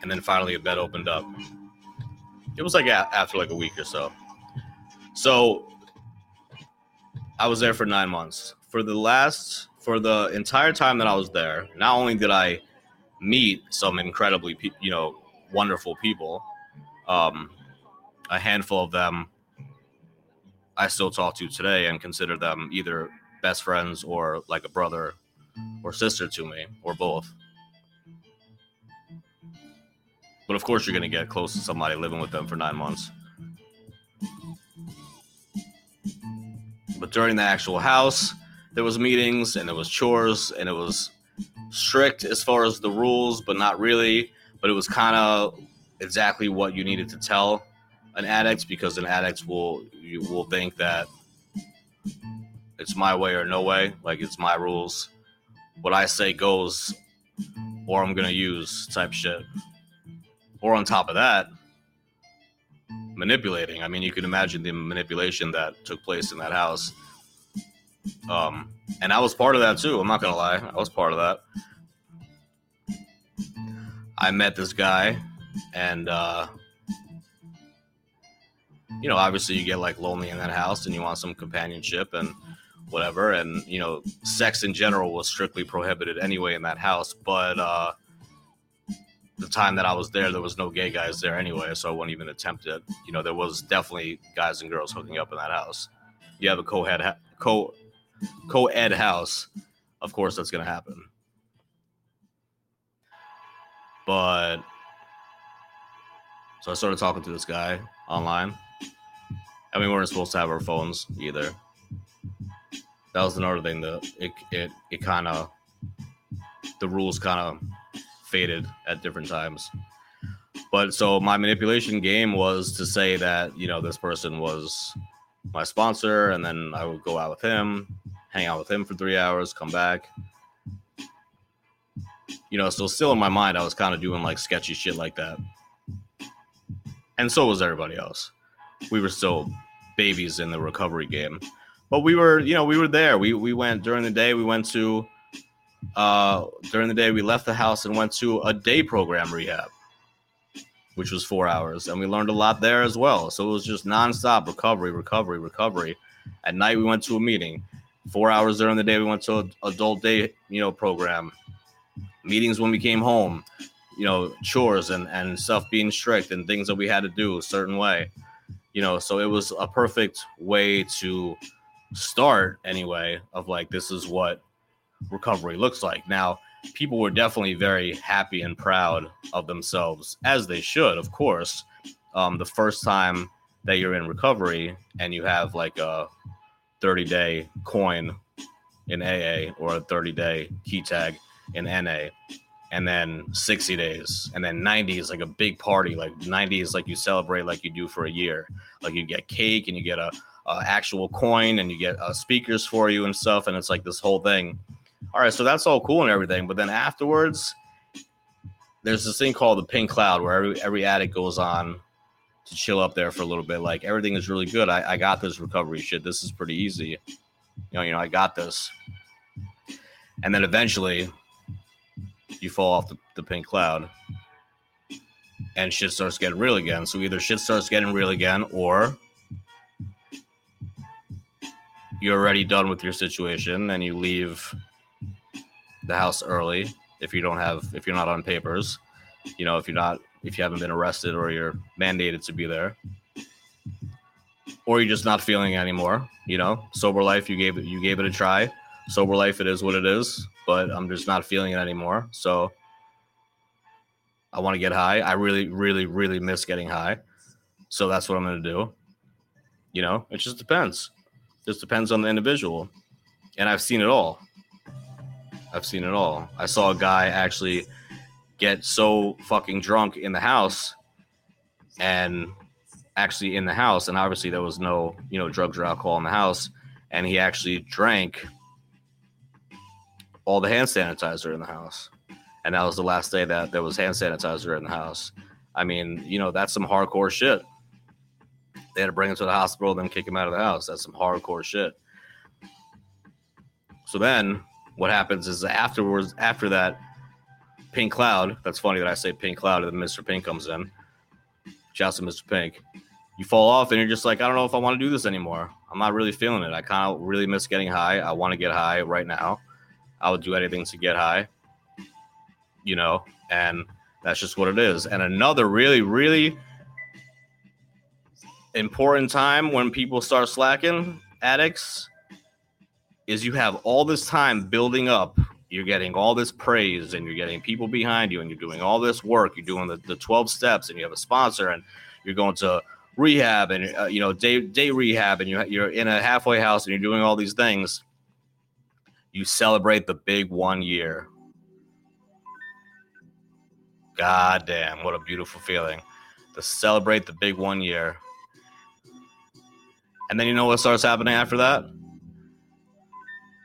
Speaker 1: And then finally a bed opened up. It was like after like a week or so. So I was there for nine months. For the last, for the entire time that I was there, not only did I meet some incredibly, you know, wonderful people. Um, a handful of them I still talk to today and consider them either best friends or like a brother or sister to me, or both. But of course, you're going to get close to somebody living with them for nine months. But during the actual house, there was meetings and it was chores and it was strict as far as the rules, but not really. But it was kind of exactly what you needed to tell an addict because an addict will you will think that it's my way or no way, like it's my rules. What I say goes, or I'm gonna use type shit. Or on top of that, manipulating. I mean, you can imagine the manipulation that took place in that house. Um, and I was part of that too. I'm not gonna lie, I was part of that. I met this guy, and uh, you know, obviously you get like lonely in that house, and you want some companionship and whatever. And you know, sex in general was strictly prohibited anyway in that house. But uh, the time that I was there, there was no gay guys there anyway, so I wouldn't even attempt it. You know, there was definitely guys and girls hooking up in that house. You have a co-ed co co-ed house, of course that's going to happen. But so I started talking to this guy online. And we weren't supposed to have our phones either. That was another thing that it it, it kind of the rules kind of faded at different times. But so my manipulation game was to say that, you know, this person was my sponsor, and then I would go out with him, hang out with him for three hours, come back. You know, so still in my mind, I was kind of doing like sketchy shit like that. And so was everybody else. We were still babies in the recovery game. But we were, you know, we were there. We we went during the day, we went to uh during the day we left the house and went to a day program rehab which was four hours, and we learned a lot there as well. So it was just nonstop recovery, recovery, recovery. At night, we went to a meeting. Four hours during the day, we went to an adult day, you know, program. Meetings when we came home, you know, chores and and stuff being strict and things that we had to do a certain way, you know. So it was a perfect way to start anyway of like this is what recovery looks like. Now, people were definitely very happy and proud of themselves, as they should, of course. Um, the first time that you're in recovery and you have like a 30 day coin in AA or a 30 day key tag in NA, and then 60 days, and then 90 is like a big party. Like 90 is like you celebrate like you do for a year. Like you get cake and you get a, a actual coin and you get uh, speakers for you and stuff, and it's like this whole thing all right, so that's all cool and everything, but then afterwards, there's this thing called the pink cloud where every every addict goes on to chill up there for a little bit. Like everything is really good. I, I got this recovery shit. This is pretty easy. You know, you know, I got this. And then eventually you fall off the, the pink cloud and shit starts getting real again. So either shit starts getting real again or you're already done with your situation and you leave the house early if you don't have if you're not on papers you know if you're not if you haven't been arrested or you're mandated to be there. Or you're just not feeling anymore you know? Sober life you gave it you gave it a try. Sober life it is what it is but i'm just not feeling it anymore. So i want to get high. I really really really miss getting high. So that's what i'm going to do. You know it just depends. Just depends on the individual. And i've seen it all I've seen it all. I saw a guy actually get so fucking drunk in the house and actually in the house and obviously there was no, you know, drugs or alcohol in the house and he actually drank all the hand sanitizer in the house. And that was the last day that there was hand sanitizer in the house. I mean, you know, that's some hardcore shit. They had to bring him to the hospital, then kick him out of the house. That's some hardcore shit. So then what happens is afterwards, after that pink cloud, that's funny that I say pink cloud and then Mr. Pink comes in. Shouts to Mr. Pink. You fall off and you're just like, I don't know if I want to do this anymore. I'm not really feeling it. I kind of really miss getting high. I want to get high right now. I would do anything to get high, you know, and that's just what it is. And another really, really important time when people start slacking, addicts, is you have all this time building up. You're getting all this praise and you're getting people behind you and you're doing all this work. You're doing the, the 12 steps and you have a sponsor and you're going to rehab and, uh, you know, day, day rehab and you're, you're in a halfway house and you're doing all these things. You celebrate the big one year. God damn, what a beautiful feeling to celebrate the big one year. And then you know what starts happening after that?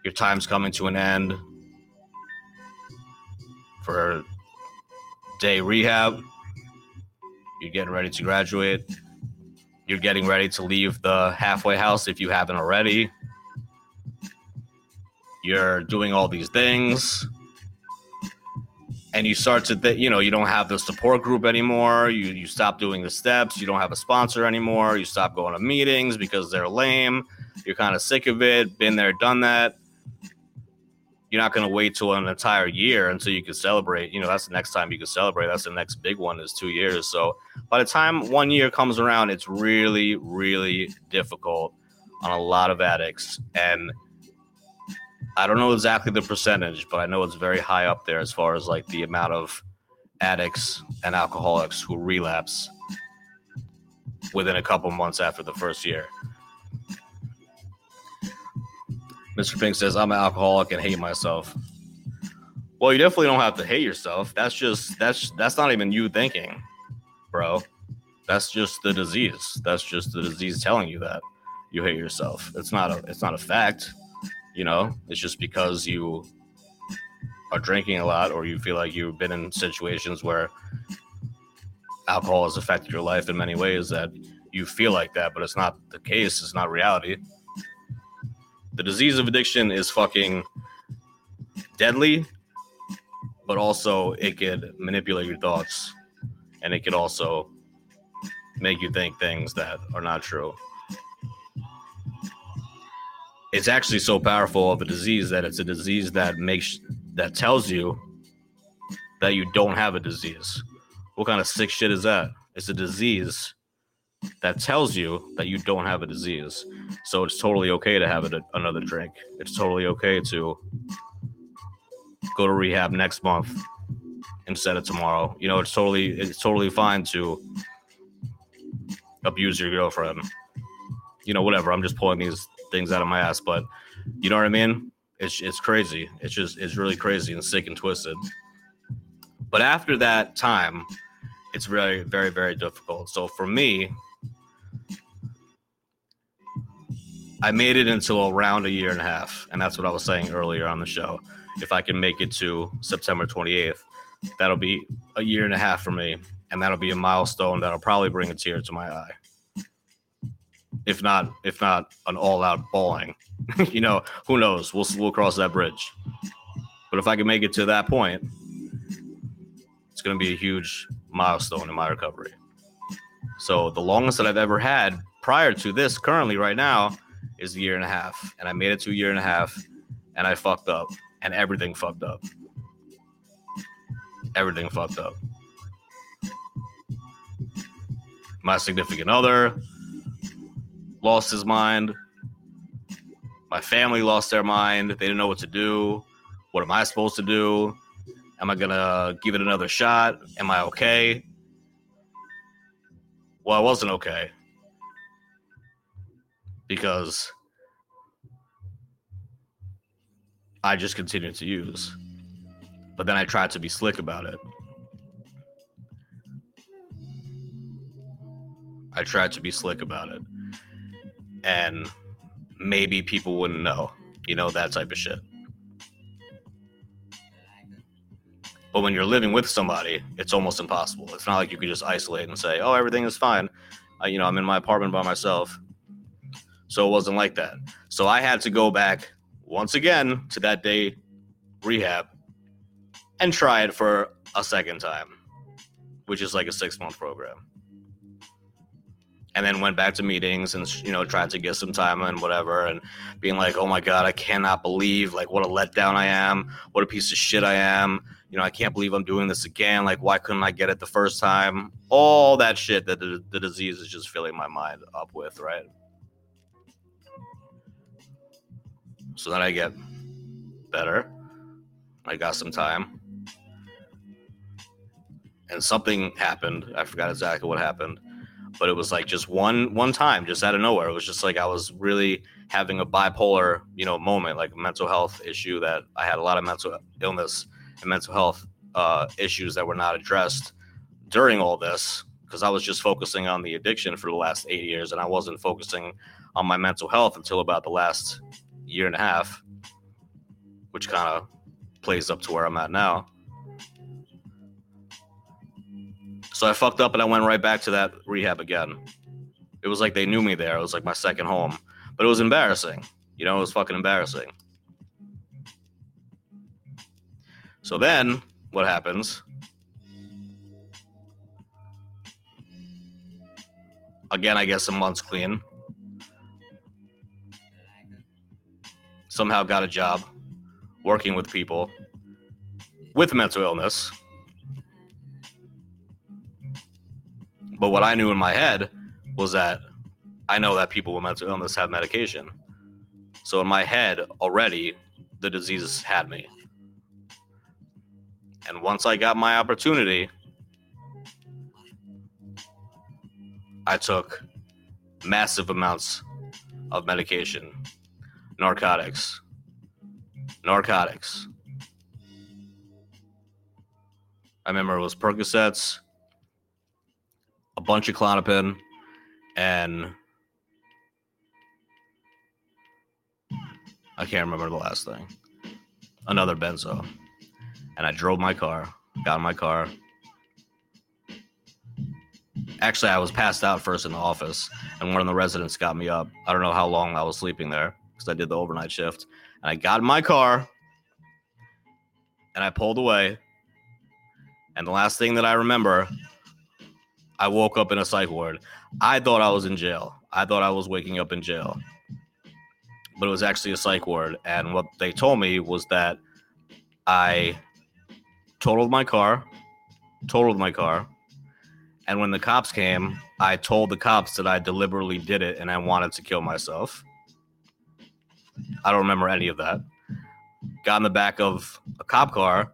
Speaker 1: Your time's coming to an end for day rehab. You're getting ready to graduate. You're getting ready to leave the halfway house if you haven't already. You're doing all these things. And you start to, th- you know, you don't have the support group anymore. You you stop doing the steps. You don't have a sponsor anymore. You stop going to meetings because they're lame. You're kind of sick of it. Been there, done that you're not going to wait till an entire year until you can celebrate. You know, that's the next time you can celebrate. That's the next big one is two years. So by the time one year comes around, it's really, really difficult on a lot of addicts. And I don't know exactly the percentage, but I know it's very high up there as far as like the amount of addicts and alcoholics who relapse within a couple months after the first year. Mr. Pink says, I'm an alcoholic and hate myself. Well, you definitely don't have to hate yourself. That's just that's that's not even you thinking, bro. That's just the disease. That's just the disease telling you that you hate yourself. It's not a it's not a fact. You know, it's just because you are drinking a lot or you feel like you've been in situations where alcohol has affected your life in many ways that you feel like that, but it's not the case. It's not reality. The disease of addiction is fucking deadly, but also it could manipulate your thoughts and it could also make you think things that are not true. It's actually so powerful of a disease that it's a disease that makes that tells you that you don't have a disease. What kind of sick shit is that? It's a disease that tells you that you don't have a disease. So it's totally okay to have it, another drink. It's totally okay to go to rehab next month instead of tomorrow. You know, it's totally it's totally fine to abuse your girlfriend. You know, whatever. I'm just pulling these things out of my ass, but you know what I mean? It's it's crazy. It's just it's really crazy and sick and twisted. But after that time, it's very very very difficult. So for me, I made it until around a year and a half, and that's what I was saying earlier on the show. If I can make it to September 28th, that'll be a year and a half for me, and that'll be a milestone that'll probably bring a tear to my eye. If not, if not an all-out bawling, <laughs> you know, who knows? We'll we'll cross that bridge. But if I can make it to that point, it's going to be a huge milestone in my recovery. So the longest that I've ever had prior to this, currently right now, is a year and a half, and I made it to a year and a half, and I fucked up, and everything fucked up. Everything fucked up. My significant other lost his mind. My family lost their mind. They didn't know what to do. What am I supposed to do? Am I gonna give it another shot? Am I okay? Well, I wasn't okay because I just continued to use. But then I tried to be slick about it. I tried to be slick about it. And maybe people wouldn't know, you know, that type of shit. But when you're living with somebody, it's almost impossible. It's not like you could just isolate and say, "Oh, everything is fine." Uh, you know, I'm in my apartment by myself. So it wasn't like that. So I had to go back once again to that day rehab and try it for a second time, which is like a six month program. And then went back to meetings and you know tried to get some time and whatever, and being like, "Oh my god, I cannot believe like what a letdown I am, what a piece of shit I am." You know, I can't believe I'm doing this again. Like, why couldn't I get it the first time? All that shit that the, the disease is just filling my mind up with, right? So then I get better. I got some time. And something happened. I forgot exactly what happened. But it was like just one one time, just out of nowhere. It was just like I was really having a bipolar, you know, moment, like a mental health issue that I had a lot of mental illness and mental health uh, issues that were not addressed during all this because I was just focusing on the addiction for the last eight years and I wasn't focusing on my mental health until about the last year and a half, which kind of plays up to where I'm at now. So I fucked up and I went right back to that rehab again. It was like they knew me there. It was like my second home, but it was embarrassing. You know, it was fucking embarrassing. So then what happens? Again, I guess a month's clean. Somehow got a job working with people with mental illness. But what I knew in my head was that I know that people with mental illness have medication. So in my head already, the disease had me. And once I got my opportunity, I took massive amounts of medication, narcotics, narcotics. I remember it was Percocets, a bunch of Klonopin, and I can't remember the last thing. Another benzo. And I drove my car, got in my car. Actually, I was passed out first in the office, and one of the residents got me up. I don't know how long I was sleeping there because I did the overnight shift. And I got in my car and I pulled away. And the last thing that I remember, I woke up in a psych ward. I thought I was in jail. I thought I was waking up in jail but it was actually a psych ward. And what they told me was that I totaled my car, totaled my car. And when the cops came, I told the cops that I deliberately did it and I wanted to kill myself. I don't remember any of that. Got in the back of a cop car,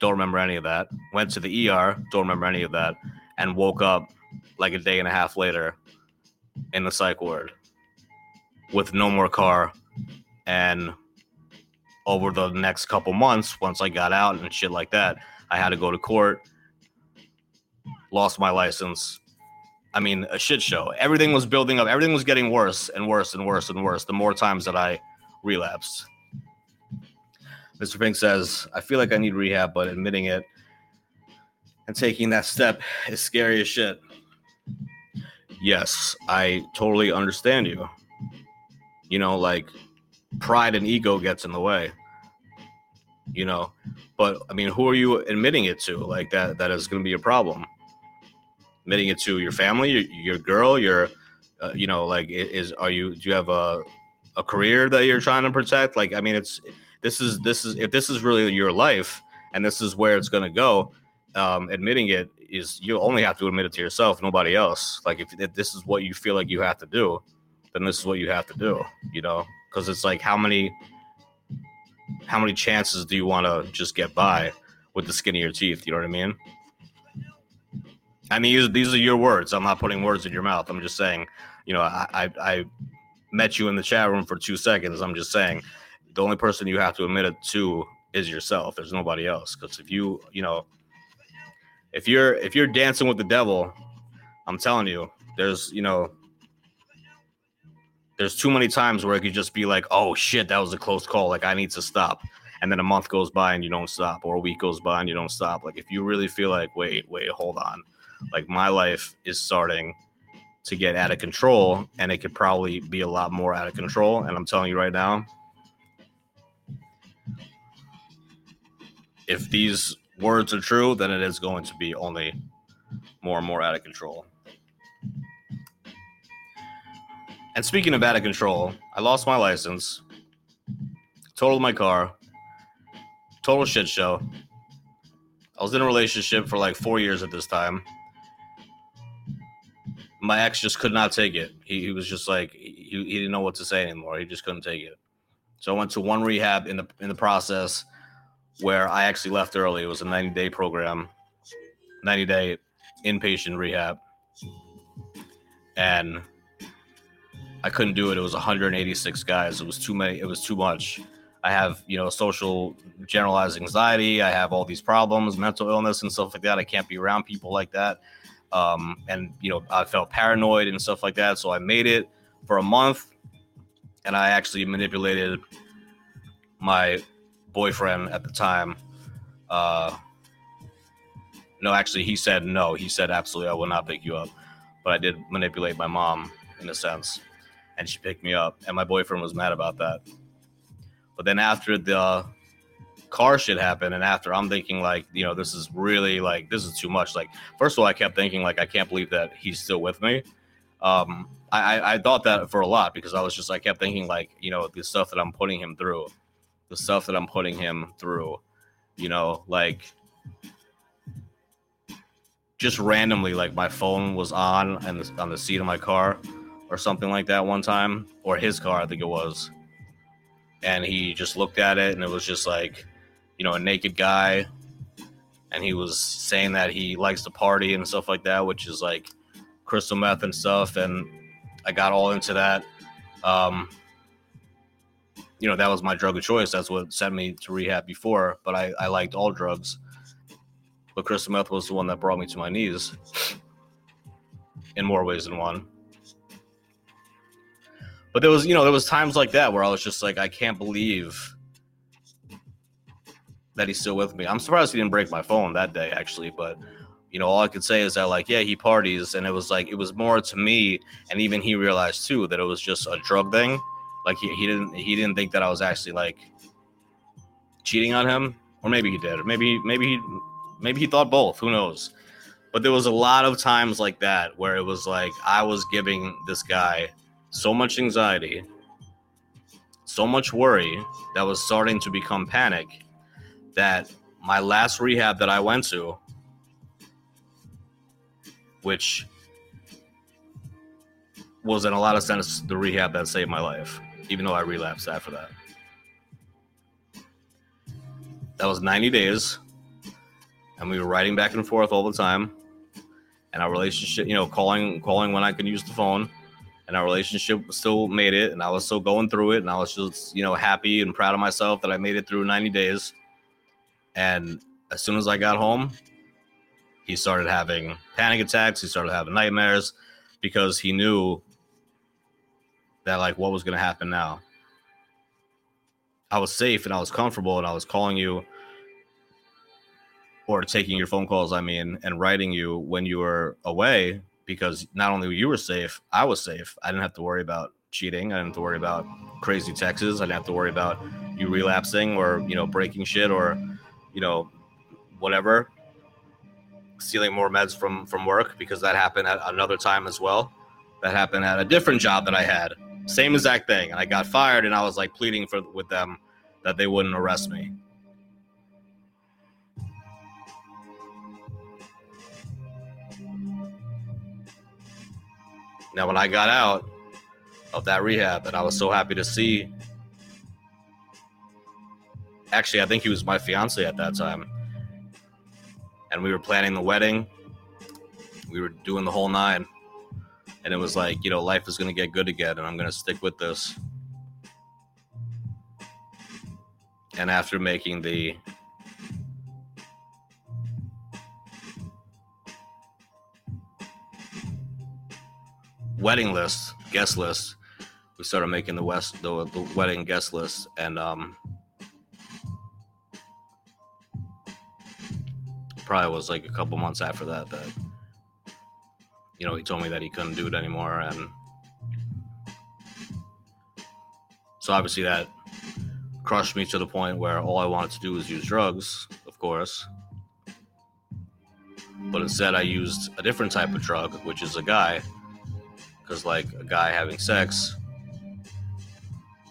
Speaker 1: don't remember any of that. Went to the ER, don't remember any of that. And woke up like a day and a half later in the psych ward with no more car. And over the next couple months, once I got out and shit like that, I had to go to court, lost my license. I mean, a shit show. Everything was building up, everything was getting worse and worse and worse and worse the more times that I relapsed. Mr. Pink says, I feel like I need rehab, but admitting it and taking that step is scary as shit. Yes, I totally understand you you know like pride and ego gets in the way you know but i mean who are you admitting it to like that that is going to be a problem admitting it to your family your, your girl your uh, you know like is are you do you have a a career that you're trying to protect like i mean it's this is this is if this is really your life and this is where it's going to go um admitting it is you only have to admit it to yourself nobody else like if, if this is what you feel like you have to do then this is what you have to do, you know? Because it's like how many how many chances do you want to just get by with the skin of your teeth? You know what I mean? I mean, these are your words. I'm not putting words in your mouth. I'm just saying, you know, I, I, I met you in the chat room for two seconds. I'm just saying, the only person you have to admit it to is yourself. There's nobody else. Because if you, you know, if you're if you're dancing with the devil, I'm telling you, there's, you know, there's too many times where it could just be like, oh shit, that was a close call. Like I need to stop. And then a month goes by and you don't stop, or a week goes by and you don't stop. Like if you really feel like, wait, wait, hold on. Like my life is starting to get out of control and it could probably be a lot more out of control. And I'm telling you right now, if these words are true, then it is going to be only more and more out of control. And speaking of out of control, I lost my license, totaled my car, total shit show. I was in a relationship for like four years at this time. My ex just could not take it. He, he was just like he, he didn't know what to say anymore. He just couldn't take it. So I went to one rehab in the in the process where I actually left early. It was a 90 day program, 90 day inpatient rehab. And I couldn't do it. It was 186 guys. It was too many. It was too much. I have, you know, social generalized anxiety. I have all these problems, mental illness and stuff like that. I can't be around people like that. Um, and, you know, I felt paranoid and stuff like that. So I made it for a month and I actually manipulated my boyfriend at the time. Uh, no, actually, he said no. He said, absolutely, I will not pick you up. But I did manipulate my mom in a sense and she picked me up, and my boyfriend was mad about that. But then after the car shit happened, and after I'm thinking like, you know, this is really like this is too much. Like, first of all, I kept thinking like, I can't believe that he's still with me. Um, I, I thought that for a lot because I was just I kept thinking like, you know, the stuff that I'm putting him through, the stuff that I'm putting him through, you know, like just randomly, like my phone was on and on the seat of my car or something like that one time, or his car, I think it was. and he just looked at it and it was just like, you know, a naked guy. And he was saying that he likes to party and stuff like that, which is like crystal meth and stuff. And I got all into that. Um, you know, that was my drug of choice. That's what sent me to rehab before. But I, I liked all drugs. But crystal meth was the one that brought me to my knees <laughs> in more ways than one. But there was, you know, there was times like that where I was just like, I can't believe that he's still with me. I'm surprised he didn't break my phone that day, actually. But you know, all I could say is that, like, yeah, he parties, and it was like it was more to me, and even he realized too that it was just a drug thing. Like he, he didn't he didn't think that I was actually like cheating on him, or maybe he did, or maybe maybe he maybe he thought both. Who knows? But there was a lot of times like that where it was like I was giving this guy so much anxiety, so much worry that was starting to become panic that my last rehab that I went to, which was in a lot of sense the rehab that saved my life, even though I relapsed after that. That was 90 days, and we were writing back and forth all the time. And our relationship, you know, calling calling when I could use the phone and our relationship still made it and i was still going through it and i was just you know happy and proud of myself that i made it through 90 days and as soon as i got home he started having panic attacks he started having nightmares because he knew that like what was going to happen now i was safe and i was comfortable and i was calling you or taking your phone calls i mean and writing you when you were away because not only were you were safe, I was safe. I didn't have to worry about cheating. I didn't have to worry about crazy texts. I didn't have to worry about you relapsing or you know breaking shit or you know whatever stealing more meds from from work because that happened at another time as well. That happened at a different job that i had. Same exact thing. And i got fired and i was like pleading for with them that they wouldn't arrest me. Now, when I got out of that rehab, and I was so happy to see, actually, I think he was my fiance at that time, and we were planning the wedding. We were doing the whole nine, and it was like, you know, life is going to get good again, and I'm going to stick with this. And after making the wedding list, guest list. We started making the west the, the wedding guest list, and um, probably was like a couple months after that that you know he told me that he couldn't do it anymore, and so obviously that crushed me to the point where all I wanted to do was use drugs, of course. But instead, I used a different type of drug, which is a guy because like a guy having sex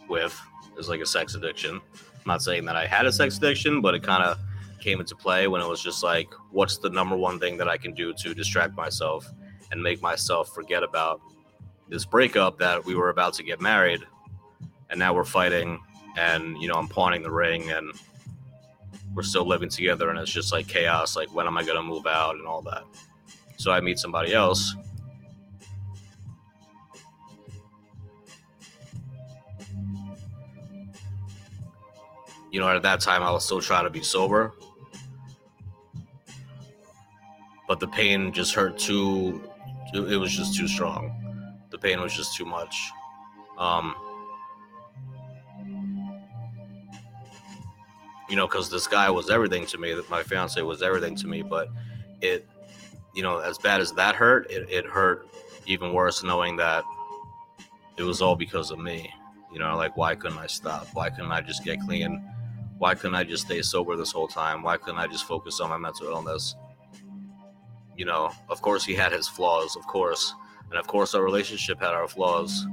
Speaker 1: with is like a sex addiction. I'm not saying that I had a sex addiction, but it kind of came into play when it was just like, what's the number one thing that I can do to distract myself and make myself forget about this breakup that we were about to get married, and now we're fighting, and you know I'm pawning the ring, and we're still living together, and it's just like chaos. Like when am I gonna move out and all that? So I meet somebody else you know, at that time I was still trying to be sober. But the pain just hurt too it was just too strong. The pain was just too much. Um you know, because this guy was everything to me. That my fiance was everything to me. But it, you know, as bad as that hurt, it, it hurt even worse knowing that it was all because of me. You know, like why couldn't I stop? Why couldn't I just get clean? why couldn't I just stay sober this whole time? Why couldn't I just focus on my mental illness? you know, of course he had his flaws, of course. And of course our relationship had our flaws.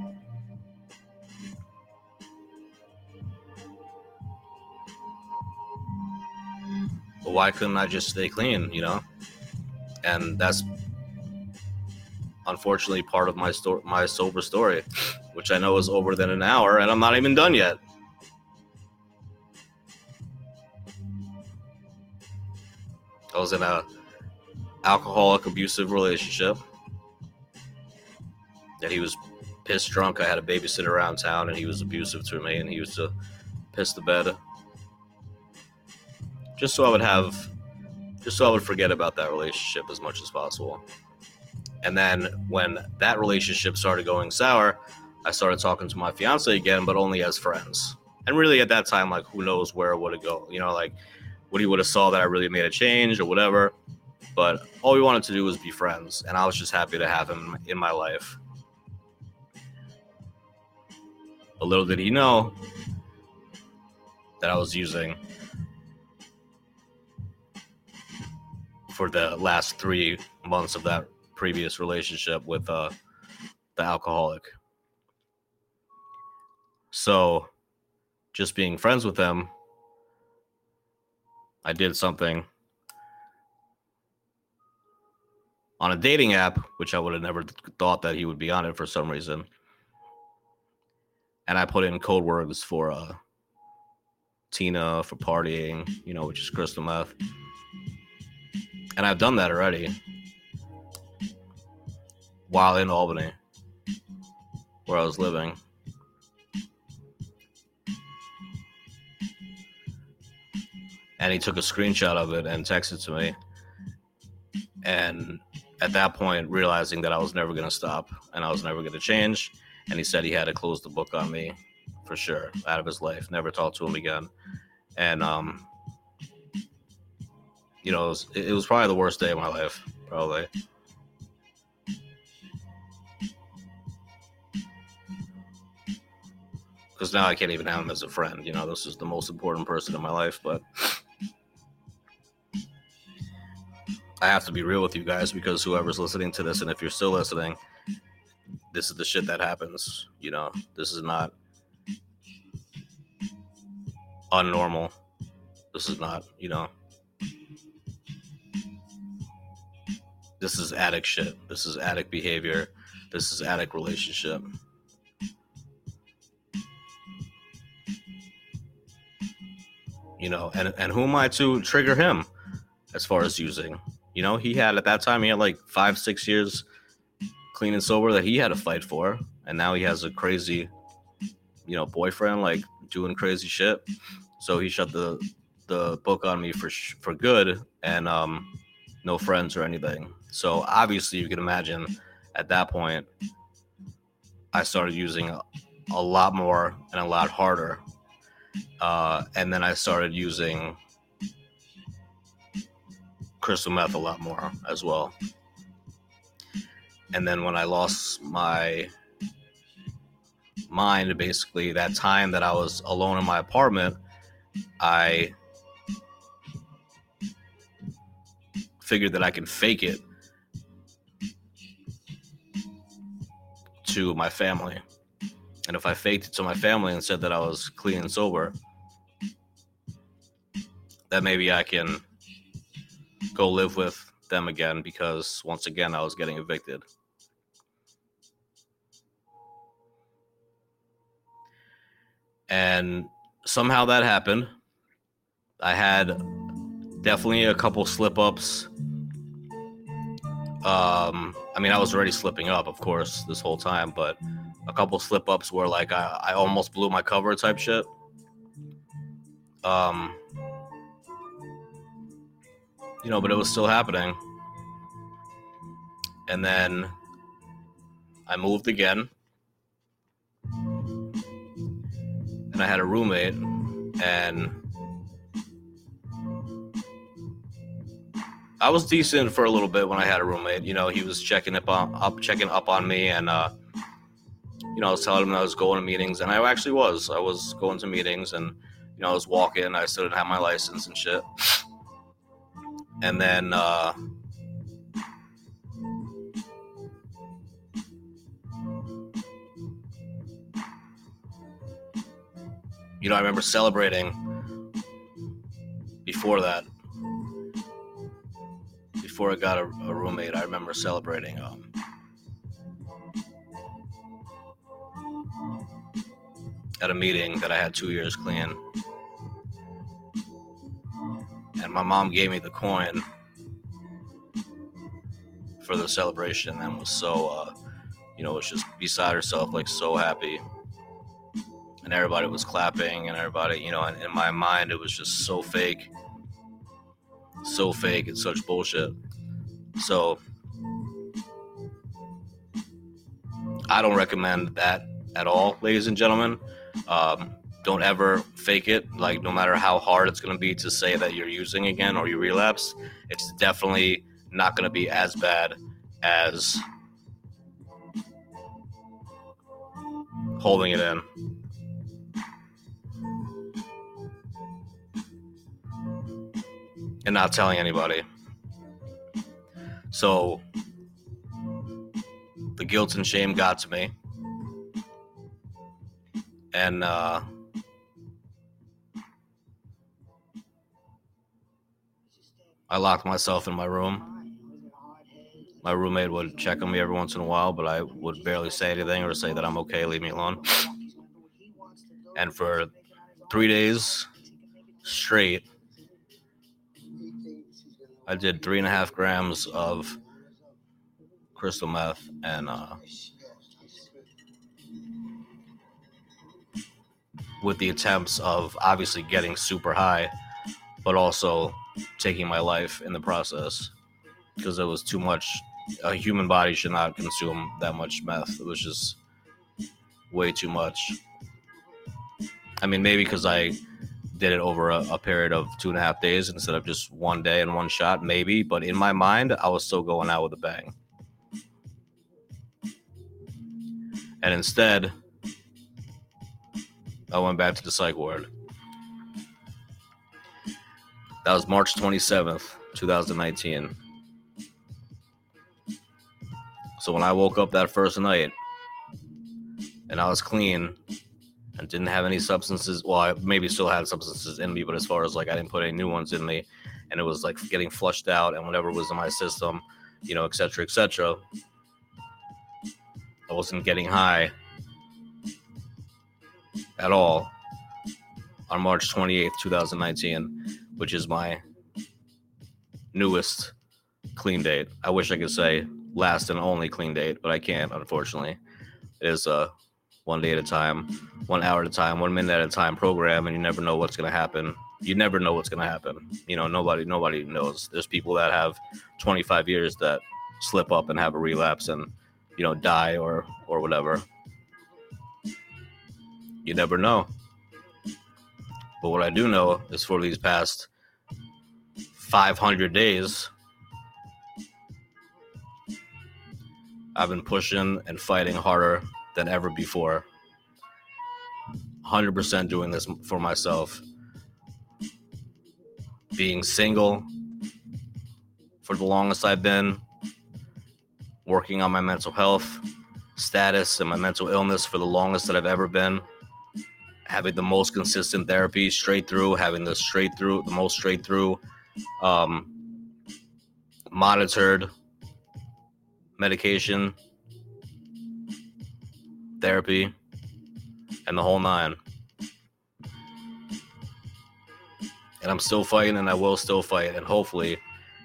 Speaker 1: But why couldn't I just stay clean, you know? And that's unfortunately part of my story, my sober story, which I know is over than an hour, and I'm not even done yet. I was in a alcoholic abusive relationship. That he was pissed drunk. I had a babysitter around town and he was abusive to me and he used to piss the bed. Just so I would have just so I would forget about that relationship as much as possible. And then when that relationship started going sour, I started talking to my fiance again, but only as friends. And really at that time, like who knows where would it go? You know, like he would have saw that I really made a change or whatever. But all we wanted to do was be friends, and I was just happy to have him in my life. But little did he know that I was using for the last three months of that previous relationship with uh, the alcoholic. So, just being friends with them, I did something on a dating app, which I would have never thought that he would be on it for some reason. And I put in code words for uh, Tina for partying, you know, which is crystal meth. And I've done that already while in Albany, where I was living. And he took a screenshot of it and texted to me. And at that point, realizing that I was never going to stop and I was never going to change. And he said he had to close the book on me for sure out of his life, never talk to him again. And, um, you know, it was, it was probably the worst day of my life, probably. because now I can't even have him as a friend. You know, this is the most important person in my life, but I have to be real with you guys because whoever's listening to this, and if you're still listening, this is the shit that happens. You know, this is not unnormal. This is not, you know, this is addict shit. This is addict behavior. This is addict relationship. you know, and and who am I to trigger him as far as using? You know, he had at that time he had like five, six years clean and sober that he had to fight for, and now he has a crazy, you know, boyfriend like doing crazy shit. So he shut the the book on me for for good, and um, no friends or anything. So obviously, you can imagine at that point, I started using a, a lot more and a lot harder uh, and then I started using crystal meth a lot more as well. And then when I lost my mind, basically, that time that I was alone in my apartment, I figured that I can fake it to my family. And if I faked it to my family and said that I was clean and sober, that maybe I can go live with them again because once again I was getting evicted. And somehow that happened. I had definitely a couple slip ups. Um, I mean, I was already slipping up, of course, this whole time, but a couple slip ups where like I, I almost blew my cover type shit. Um, you know, but it was still happening. And then I moved again. And I had a roommate and I was decent for a little bit when I had a roommate. You know, he was checking up on up checking up on me and uh you know, I was telling him I was going to meetings, and I actually was. I was going to meetings, and you know, I was walking. I still didn't have my license and shit. And then, uh, you know, I remember celebrating before that. Before I got a, a roommate, I remember celebrating. Um, at a meeting that I had two years clean. And my mom gave me the coin for the celebration and was so, uh, you know, was just beside herself, like so happy. And everybody was clapping, and everybody, you know, in my mind, it was just so fake. So fake. and such bullshit. So, I don't recommend that at all, ladies and gentlemen. Um, don't ever fake it. Like, no matter how hard it's going to be to say that you're using again or you relapse, it's definitely not going to be as bad as holding it in. And not telling anybody. So the guilt and shame got to me. And uh, I locked myself in my room. My roommate would check on me every once in a while, but I would barely say anything or say that I'm okay, leave me alone. And for three days straight, I did three and a half grams of crystal meth and uh, with the attempts of obviously getting super high, but also taking my life in the process because it was too much. A human body should not consume that much meth. It was just way too much. I mean, maybe because I did it over a, a, period of two and a half days instead of just one day and one shot, maybe. But in my mind, I was still going out with a bang. And instead, I went back to the psych ward. That was March 27th, 2019. So when I woke up that first night and I was clean and didn't have any substances, well, I maybe still had substances in me, but as far as like I didn't put any new ones in me and it was like getting flushed out and whatever was in my system, you know, et cetera, et cetera. I wasn't getting high at all on March 28th, 2019 which is my newest clean date. I wish I could say last and only clean date, but I can't, unfortunately. It is a one day at a time, one hour at a time, one minute at a time program, and you never know what's going to happen. You never know what's going to happen. You know, nobody, nobody knows. There's people that have 25 years that slip up and have a relapse and, you know, die or or whatever. You never know. But what I do know is for these past 500 days, I've been pushing and fighting harder than ever before. 100% doing this for myself. Being single for the longest I've been, working on my mental health status and my mental illness for the longest that I've ever been having the most consistent therapy straight through, having the straight through, the most straight through, um, monitored medication, therapy, and the whole nine. And I'm still fighting, and I will still fight, and hopefully,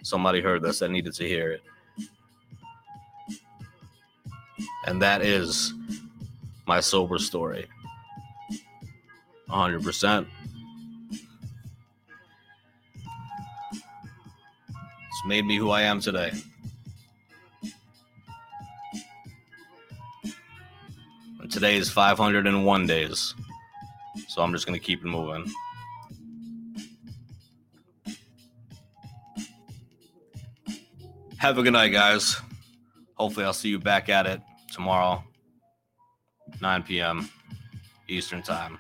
Speaker 1: somebody heard this that needed to hear it. And that is my sober story. 100%. Made me who I am today. Today is 501 days. So I'm just going to keep it moving. Have a good night, guys. Hopefully, I'll see you back at it tomorrow, 9 p.m. Eastern Time.